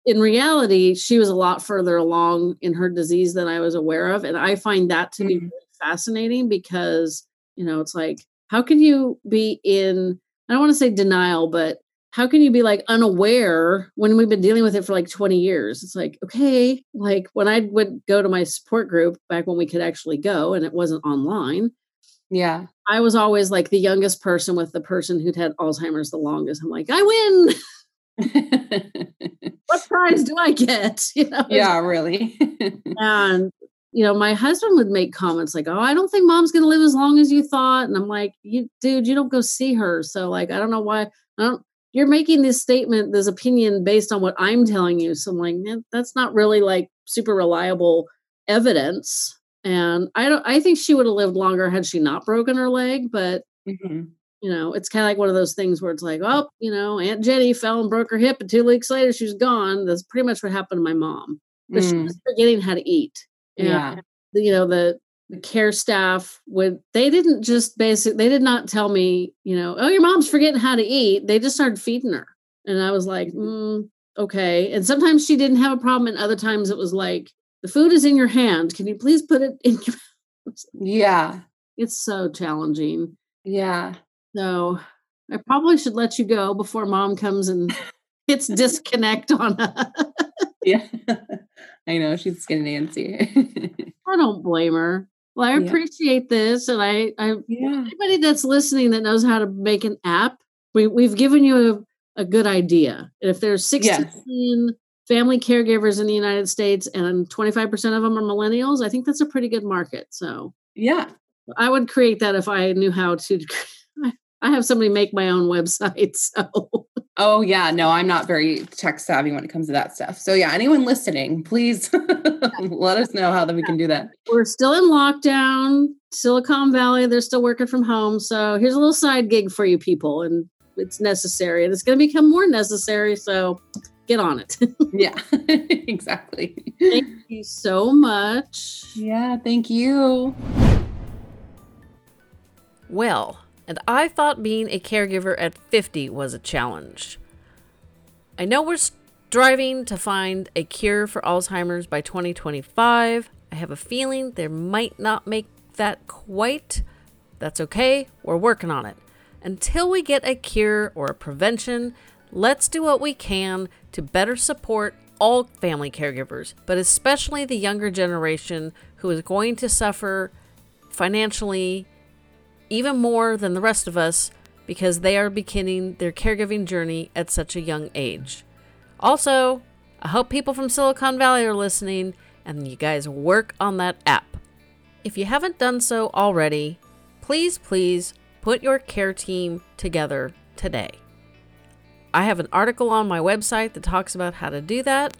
in reality, she was a lot further along in her disease than I was aware of. And I find that to be mm-hmm. really fascinating because, you know, it's like, how can you be in, I don't want to say denial, but how can you be like unaware when we've been dealing with it for like 20 years? It's like, okay, like when I would go to my support group back when we could actually go and it wasn't online, Yeah. I was always like the youngest person with the person who'd had Alzheimer's the longest. I'm like, I win. *laughs* what prize do I get? *laughs* You know? Yeah, really. *laughs* and you know, my husband would make comments like, "Oh, I don't think mom's going to live as long as you thought," and I'm like, "You, dude, you don't go see her, so like, I don't know why. I don't. You're making this statement, this opinion based on what I'm telling you. So I'm like, that's not really like super reliable evidence. And I don't. I think she would have lived longer had she not broken her leg, but mm-hmm you know, it's kind of like one of those things where it's like, oh, you know, Aunt Jenny fell and broke her hip, and two weeks later she was gone. That's pretty much what happened to my mom. But mm. she was forgetting how to eat. And, yeah. You know, the the care staff would they didn't just basic they did not tell me, you know, oh, your mom's forgetting how to eat. They just started feeding her. And I was like, mm, okay. And sometimes she didn't have a problem, and other times it was like, the food is in your hand. Can you please put it *laughs* in your Yeah. It's so challenging. Yeah. So I probably should let you go before mom comes and hits disconnect on *laughs* us. yeah. *laughs* I know she's getting antsy. I don't blame her. Well, I yeah. appreciate this. And I, I yeah. anybody that's listening that knows how to make an app, we, we've given you a, a good idea. If there's 16 yes. family caregivers in the United States and 25% of them are millennials, I think that's a pretty good market. So yeah, I would create that if I knew how to *laughs* I have somebody make my own website. *laughs* So, oh, yeah, no, I'm not very tech savvy when it comes to that stuff. So, yeah, anyone listening, please *laughs* let us know how that we can do that. We're still in lockdown, Silicon Valley, they're still working from home. So, here's a little side gig for you people, and it's necessary, and it's going to become more necessary. So, get on it. *laughs* yeah, *laughs* exactly. Thank you so much. Yeah, thank you. Well, and I thought being a caregiver at 50 was a challenge. I know we're striving to find a cure for Alzheimer's by 2025. I have a feeling there might not make that quite. That's okay, we're working on it. Until we get a cure or a prevention, let's do what we can to better support all family caregivers, but especially the younger generation who is going to suffer financially even more than the rest of us because they are beginning their caregiving journey at such a young age. Also, I hope people from Silicon Valley are listening and you guys work on that app. If you haven't done so already, please, please put your care team together today. I have an article on my website that talks about how to do that.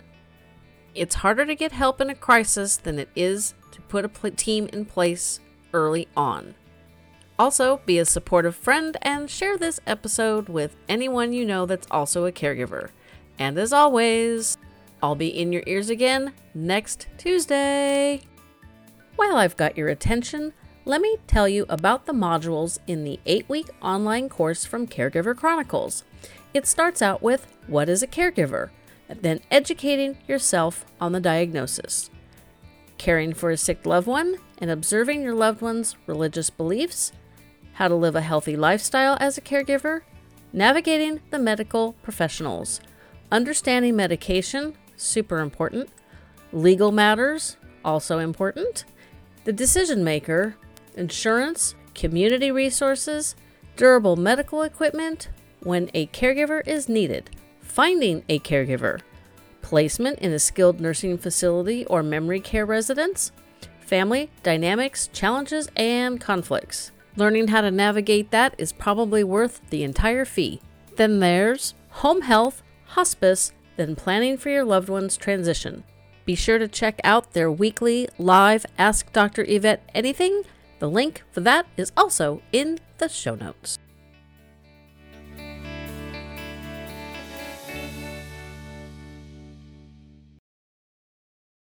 It's harder to get help in a crisis than it is to put a team in place early on. Also, be a supportive friend and share this episode with anyone you know that's also a caregiver. And as always, I'll be in your ears again next Tuesday. While I've got your attention, let me tell you about the modules in the eight week online course from Caregiver Chronicles. It starts out with What is a caregiver? then educating yourself on the diagnosis. Caring for a sick loved one and observing your loved one's religious beliefs how to live a healthy lifestyle as a caregiver, navigating the medical professionals, understanding medication, super important, legal matters, also important, the decision maker, insurance, community resources, durable medical equipment, when a caregiver is needed, finding a caregiver, placement in a skilled nursing facility or memory care residence, family dynamics, challenges, and conflicts. Learning how to navigate that is probably worth the entire fee. Then there's home health, hospice, then planning for your loved one's transition. Be sure to check out their weekly live Ask Dr. Yvette Anything. The link for that is also in the show notes.